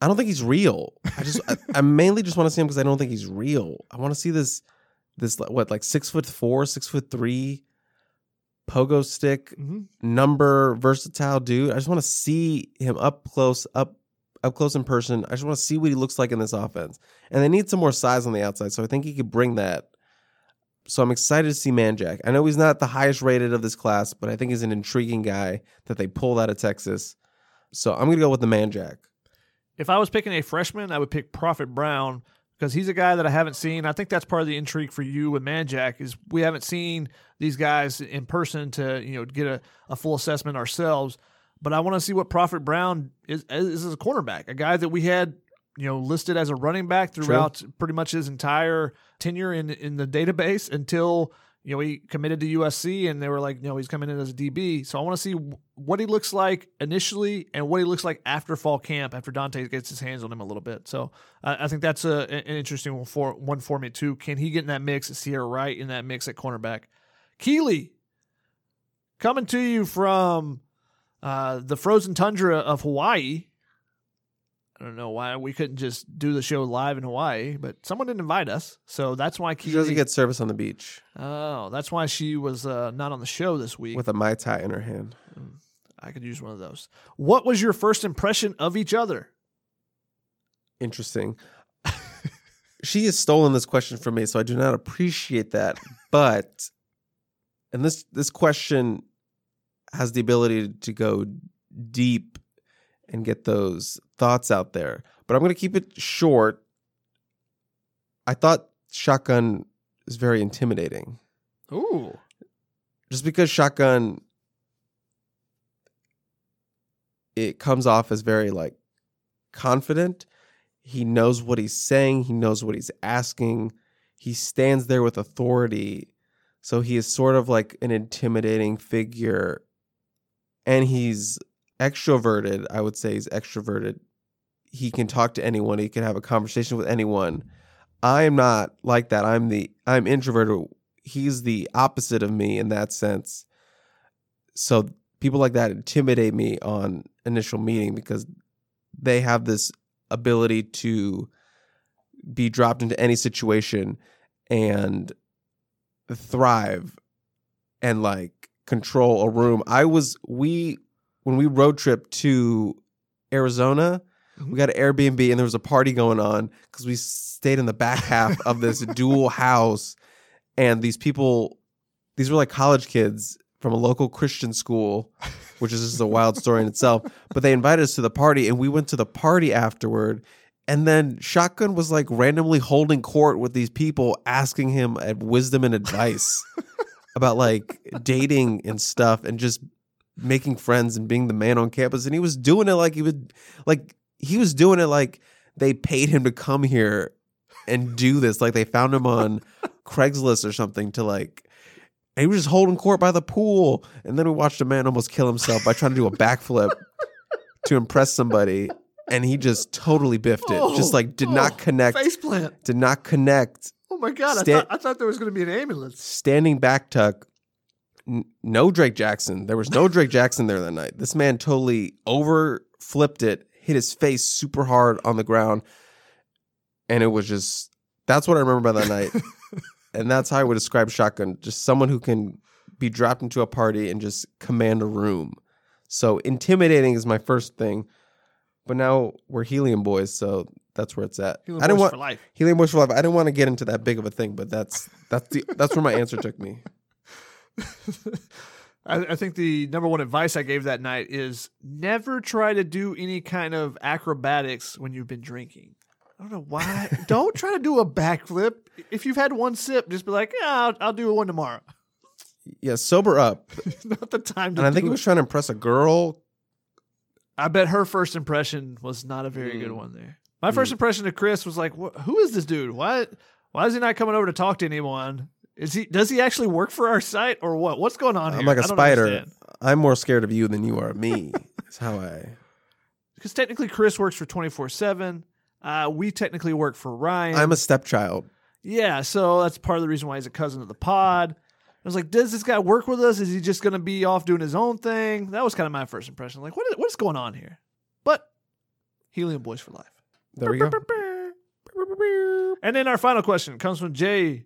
I don't think he's real. I just I, I mainly just want to see him because I don't think he's real. I want to see this this what like six foot four, six foot three, pogo stick hmm number versatile dude. I just want to see him up close, up up close in person. I just want to see what he looks like in this offense. And they need some more size on the outside, so I think he could bring that. So I'm excited to see Manjack. I know he's not the highest rated of this class, but I think he's an intriguing guy that they pulled out of Texas. So I'm gonna go with the Manjack. If I was picking a freshman, I would pick Prophet Brown because he's a guy that I haven't seen. I think that's part of the intrigue for you with Manjack is we haven't seen these guys in person to you know get a, a full assessment ourselves. But I want to see what Prophet Brown is, is as a cornerback, a guy that we had you know listed as a running back throughout pretty much his entire tenure in in the database until you know he committed to USC and they were like you know he's coming in as a DB. So I want to see what he looks like initially and what he looks like after fall camp after Donte gets his hands on him a little bit. So I think that's a, an interesting one for one for me too. Can he get in that mix? Is Ceyair Wright in that mix at cornerback? Keely coming to you from uh, the frozen tundra of Hawaii. I don't know why we couldn't just do the show live in Hawaii, but someone didn't invite us, so that's why She doesn't get service on the beach oh, that's why she was uh, not on the show this week. with a mai tai in her hand. I could use one of those. What was your first impression of each other? Interesting. <laughs> she has stolen this question from me, so I do not appreciate that. <laughs> But and this this question has the ability to go deep and get those thoughts out there. But I'm going to keep it short. I thought shotgun is very intimidating. Ooh, Just because shotgun it comes off as very like confident. He knows what he's saying, he knows what he's asking. He stands there with authority. So he is sort of like an intimidating figure and he's extroverted. I would say he's extroverted. He can talk to anyone, he can have a conversation with anyone. I am not like that. I'm the I'm introverted. he's the opposite of me in that sense. So people like that intimidate me on initial meeting because they have this ability to be dropped into any situation and thrive and like control a room. I was we when we road trip to Arizona, we mm-hmm. got an Airbnb and there was a party going on because we stayed in the back half of this <laughs> dual house and these people these were like college kids from a local Christian school, which is just a wild story in itself. But they invited us to the party, and we went to the party afterward. And then Shotgun was like randomly holding court with these people, asking him at wisdom and advice <laughs> about like dating and stuff, and just making friends and being the man on campus. And he was doing it like he would, like he was doing it like they paid him to come here and do this. Like they found him on <laughs> Craigslist or something to like and he was just holding court by the pool. And then we watched a man almost kill himself by trying to do a backflip <laughs> to impress somebody. And he just totally biffed it. just like did Oh, not connect. Faceplant. Did not connect. Oh my god! I thought I thought there was going to be an ambulance. Standing back tuck. N- no Drake Jackson. There was no Drake Jackson there that night. This man totally over flipped it, hit his face super hard on the ground. And it was just that's what I remember about that night. <laughs> and that's how I would describe shotgun. Just someone who can be dropped into a party and just command a room. So intimidating is my first thing. But now we're helium boys, so that's where it's at. Helium I didn't Boys want for life. helium boys for life. I didn't want to get into that big of a thing, but that's that's the that's where my answer took me. <laughs> I, I think the number one advice I gave that night is never try to do any kind of acrobatics when you've been drinking. I don't know why. <laughs> don't try to do a backflip. If you've had one sip, just be like, yeah, I'll, I'll do one tomorrow. <laughs> Yeah, sober up. Not the time to And I think do he was trying to impress a girl. I bet her first impression was not a very Mm. good one there. My first impression of Chris was like, "Who is this dude? Why? Why is he not coming over to talk to anyone? Is he? Does he actually work for our site or what? What's going on here? I'm like a spider. understand. I'm more scared of you than you are of me. Is how I. <laughs> because technically Chris works for 24 7. Uh, we technically work for Ryan. I'm a stepchild. yeah, so that's part of the reason why he's a cousin of the pod. I was like, does this guy work with us? Is he just going to be off doing his own thing? That was kind of my first impression. Like, what is, what's going on here? But Helium Boys for life. There we go. And then our final question comes from Jay.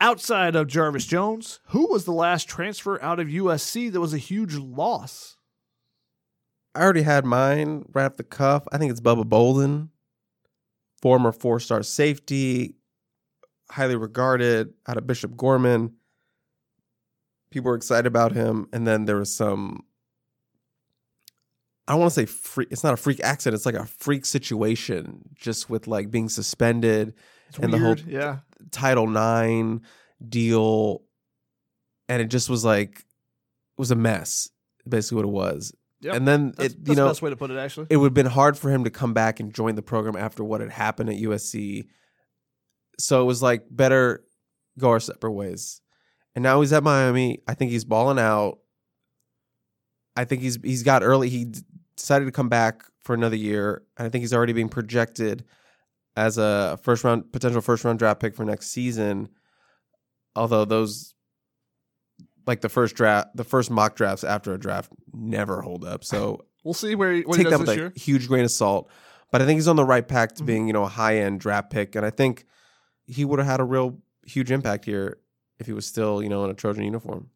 Outside of Jarvis Jones, who was the last transfer out of USC that was a huge loss? I already had mine right off the cuff. I think it's Bubba Bolden, former four star safety, highly regarded out of Bishop Gorman. People were excited about him. And then there was some, I don't want to say freak, it's not a freak accident. It's like a freak situation just with like being suspended It's And the whole- yeah. Title Nine deal, and it just was like it was a mess. Basically, what it was. Yep. And then That's, it, you know, the best way to put it, actually. it would have been hard for him to come back and join the program after what had happened at USC. So it was like better go our separate ways. And now he's at Miami. I think he's balling out. I think he's he's got early. He decided to come back for another year, and I think he's already being projected as a first round potential first round draft pick for next season. Although those, like the first draft, the first mock drafts after a draft never hold up. So <laughs> We'll see where he, what he take does that with this a year. huge grain of salt. But I think he's on the right path to Mhm. being, you know, a high end draft pick, and I think he would have had a real huge impact here if he was still, you know, in a Trojan uniform.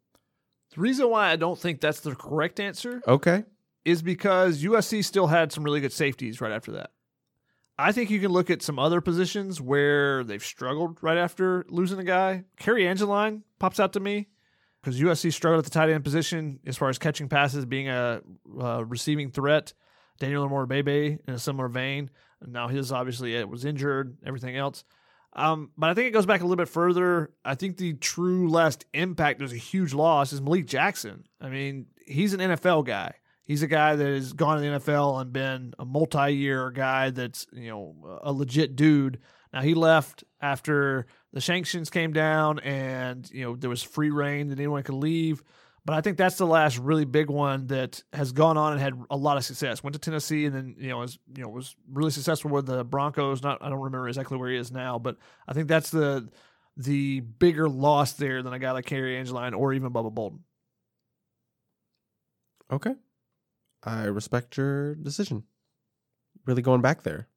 The reason why I don't think that's the correct answer Okay, is because USC still had some really good safeties right after that. I think you can look at some other positions where they've struggled right after losing a guy. Cary Angeline pops out to me because USC struggled at the tight end position as far as catching passes, being a uh, receiving threat. Daniel Imatorbhebhe in a similar vein. Now his obviously it was injured, everything else. Um, but I think it goes back a little bit further. I think the true last impact, there's a huge loss, is Malik Jackson. I mean, he's an NFL guy. He's a guy that has gone to the NFL and been a multi-year guy that's you know a legit dude. Now he left after the sanctions came down and you know there was free reign that anyone could leave. But I think that's the last really big one that has gone on and had a lot of success. Went to Tennessee and then you know was you know was really successful with the Broncos. Not I don't remember exactly where he is now, but I think that's the the bigger loss there than a guy like Cary Angeline or even Bubba Bolden. Okay. I respect your decision. Really going back there.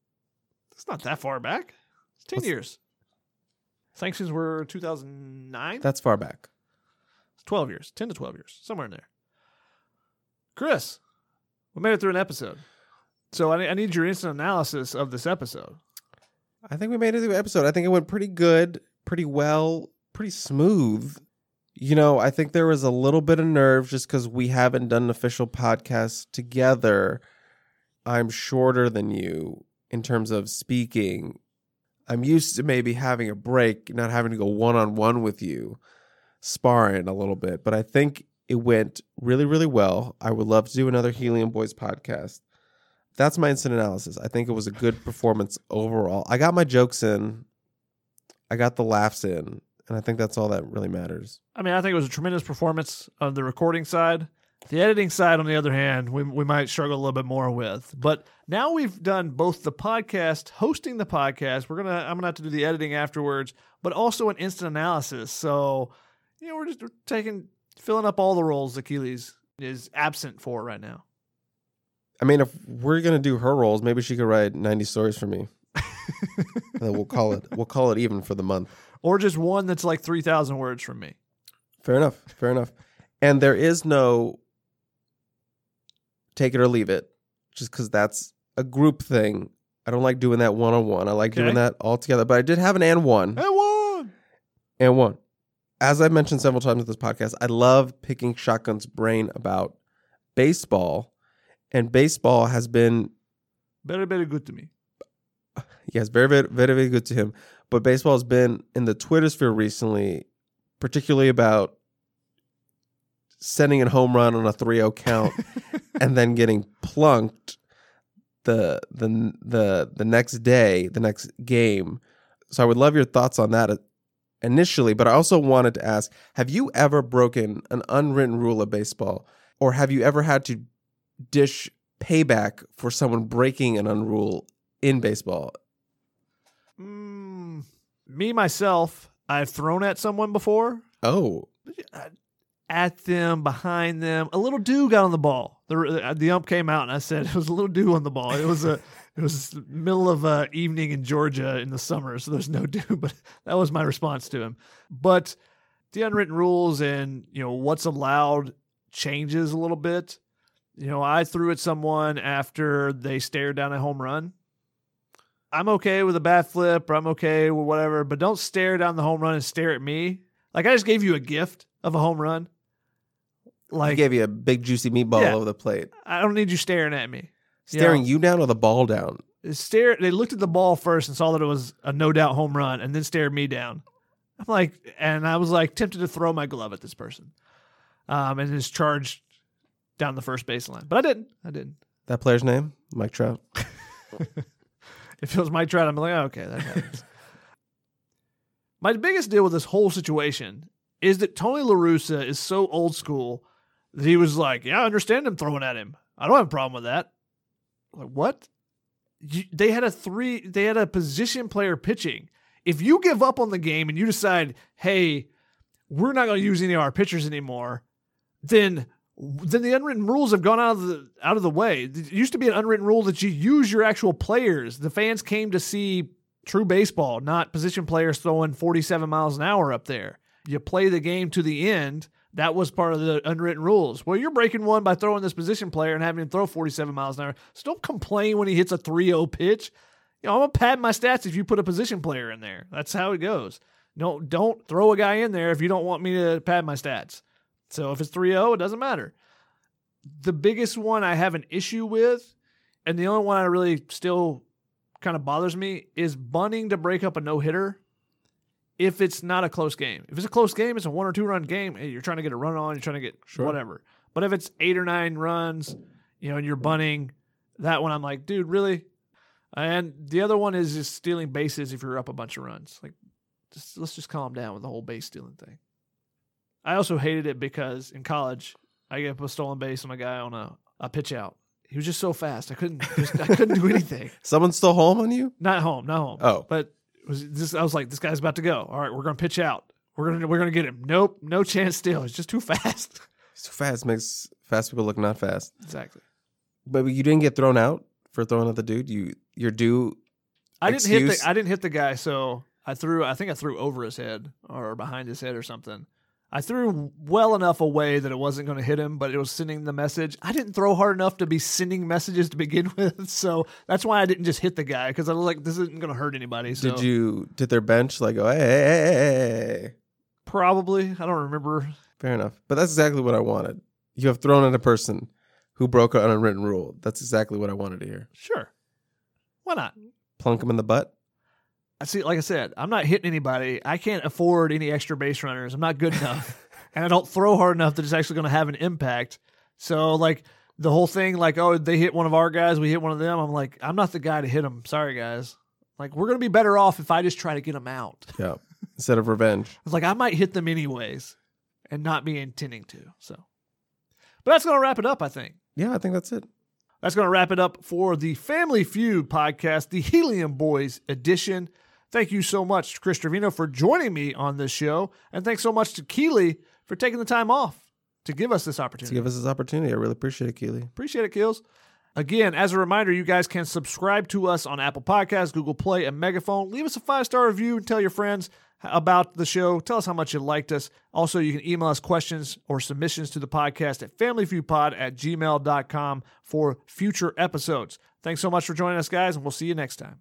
It's not that far back. It's 10 What's- years. Sanctions were 2009. That's far back. It's 12 years, 10 to 12 years, somewhere in there. Chris, we made it through an episode. So I, I need your instant analysis of this episode. I think we made it through the episode. I think it went pretty good, pretty well, pretty smooth. You know, I think there was a little bit of nerve just because we haven't done an official podcast together. I'm shorter than you in terms of speaking. I'm used to maybe having a break, not having to go one on one with you, sparring a little bit. But I think it went really, really well. I would love to do another Helium Boys podcast. That's my instant analysis. I think it was a good performance overall. I got my jokes in, I got the laughs in, and I think that's all that really matters. I mean, I think it was a tremendous performance on the recording side. The editing side, on the other hand, we, we might struggle a little bit more with. But now we've done both the podcast, hosting the podcast. We're gonna I'm gonna have to do the editing afterwards, but also an instant analysis. So, you know, we're just we're taking filling up all the roles Achilles is absent for right now. I mean, if we're gonna do her roles, maybe she could write ninety stories for me. <laughs> We'll call it we'll call it even for the month. Or just one that's like three thousand words from me. Fair enough. Fair enough. And there is no take it or leave it, just because that's a group thing. I don't like doing that one on one. I like doing that all together. But I did have an and one. And one. And one. As I've mentioned several times with this podcast, I love picking Shotgun's brain about baseball. And baseball has been, Very, very good to me. yes, very, very, very, very good to him. But baseball has been in the Twitter sphere recently, particularly about sending a home run on a 3 0 count <laughs> and then getting plunked the the the the next day, the next game. So I would love your thoughts on that uh, initially, but I also wanted to ask, have you ever broken an unwritten rule of baseball or have you ever had to dish payback for someone breaking an unrule in baseball? Mm, me myself, I've thrown at someone before. Oh, at them, behind them. A little dew got on the ball. The the ump came out and I said <laughs> it was a little dew on the ball. It was a it was middle of uh, evening in Georgia in the summer, so there's no <laughs> dew. But that was my response to him. But the unwritten rules and you know what's allowed changes a little bit. You know, I threw at someone after they stared down a home run. I'm okay with a bat flip or I'm okay with whatever, but don't stare down the home run and stare at me. Like I just gave you a gift of a home run. Like I gave you a big juicy meatball Yeah. over the plate. I don't need you staring at me. Staring Yeah. you down or the ball down? Stare. They looked at the ball first and saw that it was a no doubt home run, and then stared me down. I'm like, and I was like tempted to throw my glove at this person, um, and just charged down the first baseline, but I didn't. I didn't. That player's name? Mike Trout. <laughs> If it was Mike Trout, I'm like, oh, okay, that happens. <laughs> my biggest deal with this whole situation is that Tony La Russa is so old school that he was like, yeah, I understand him throwing at him. I don't have a problem with that. Like, what? You, they had a three, they had a position player pitching. If you give up on the game and you decide, hey, we're not going to use any of our pitchers anymore, then then the unwritten rules have gone out of the out of the way. It used to be an unwritten rule that you use your actual players. The fans came to see true baseball, not position players throwing 47 miles an hour up there. You play the game to the end. That was part of the unwritten rules. Well, you're breaking one by throwing this position player and having him throw 47 miles an hour. So don't complain when he hits a 3-0 pitch. You know, I'm gonna pad my stats if you put a position player in there. That's how it goes. No, don't throw a guy in there if you don't want me to pad my stats. So if it's 3-0, it doesn't matter. The biggest one I have an issue with, and the only one I really still kind of bothers me, is bunting to break up a no hitter. If it's not a close game, if it's a close game, it's a one or two run game. Hey, you're trying to get a run on, you're trying to get Sure. whatever. But if it's eight or nine runs, you know, and you're bunting, that one I'm like, dude, really? And the other one is just stealing bases if you're up a bunch of runs. Like, just let's just calm down with the whole base stealing thing. I also hated it because in college I gave up a stolen base on a guy on a, a pitch out. He was just so fast. I couldn't just I couldn't do anything. <laughs> Someone still home on you? Not home, not home. Oh. But It was this, I was like, this guy's about to go. All right, we're gonna pitch out. We're gonna we're gonna get him. Nope, no chance. Still, He's just too fast. <laughs> So fast makes fast people look not fast. exactly. But you didn't get thrown out for throwing at the dude. You you're due. I didn't hit the I didn't hit the guy, so I threw. I think I threw over his head or behind his head or something. I threw well enough away that it wasn't going to hit him, but it was sending the message. I didn't throw hard enough to be sending messages to begin <laughs> with, so that's why I didn't just hit the guy because I was like, this isn't going to hurt anybody. So Did you did their bench like go hey, hey, hey, probably I don't remember. Fair enough. But that's exactly what I wanted. You have thrown at a person who broke an unwritten rule. That's exactly what I wanted to hear. Sure, why not? Plunk him in the butt. I see. Like I said, I'm not hitting anybody. I can't afford any extra base runners. I'm not good <laughs> enough, and I don't throw hard enough that it's actually going to have an impact. So, like the whole thing, like oh, they hit one of our guys, we hit one of them. I'm like, I'm not the guy to hit them. Sorry, guys. Like we're going to be better off if I just try to get them out. <laughs> Yeah. Instead of revenge. It's like I might hit them anyways, and not be intending to. So, but that's going to wrap it up. I think. Yeah, I think that's it. That's going to wrap it up for the Family Feud podcast, the Helium Boys edition. Thank you so much, Chris Trevino, for joining me on this show. And thanks so much to Keely for taking the time off to give us this opportunity. To give us this opportunity. I really appreciate it, Keely. Appreciate it, Kills. Again, as a reminder, you guys can subscribe to us on Apple Podcasts, Google Play, and Megaphone. Leave us a five star review and tell your friends about the show. Tell us how much you liked us. Also, you can email us questions or submissions to the podcast at familyviewpod at gmail.com for future episodes. Thanks so much for joining us, guys, and we'll see you next time.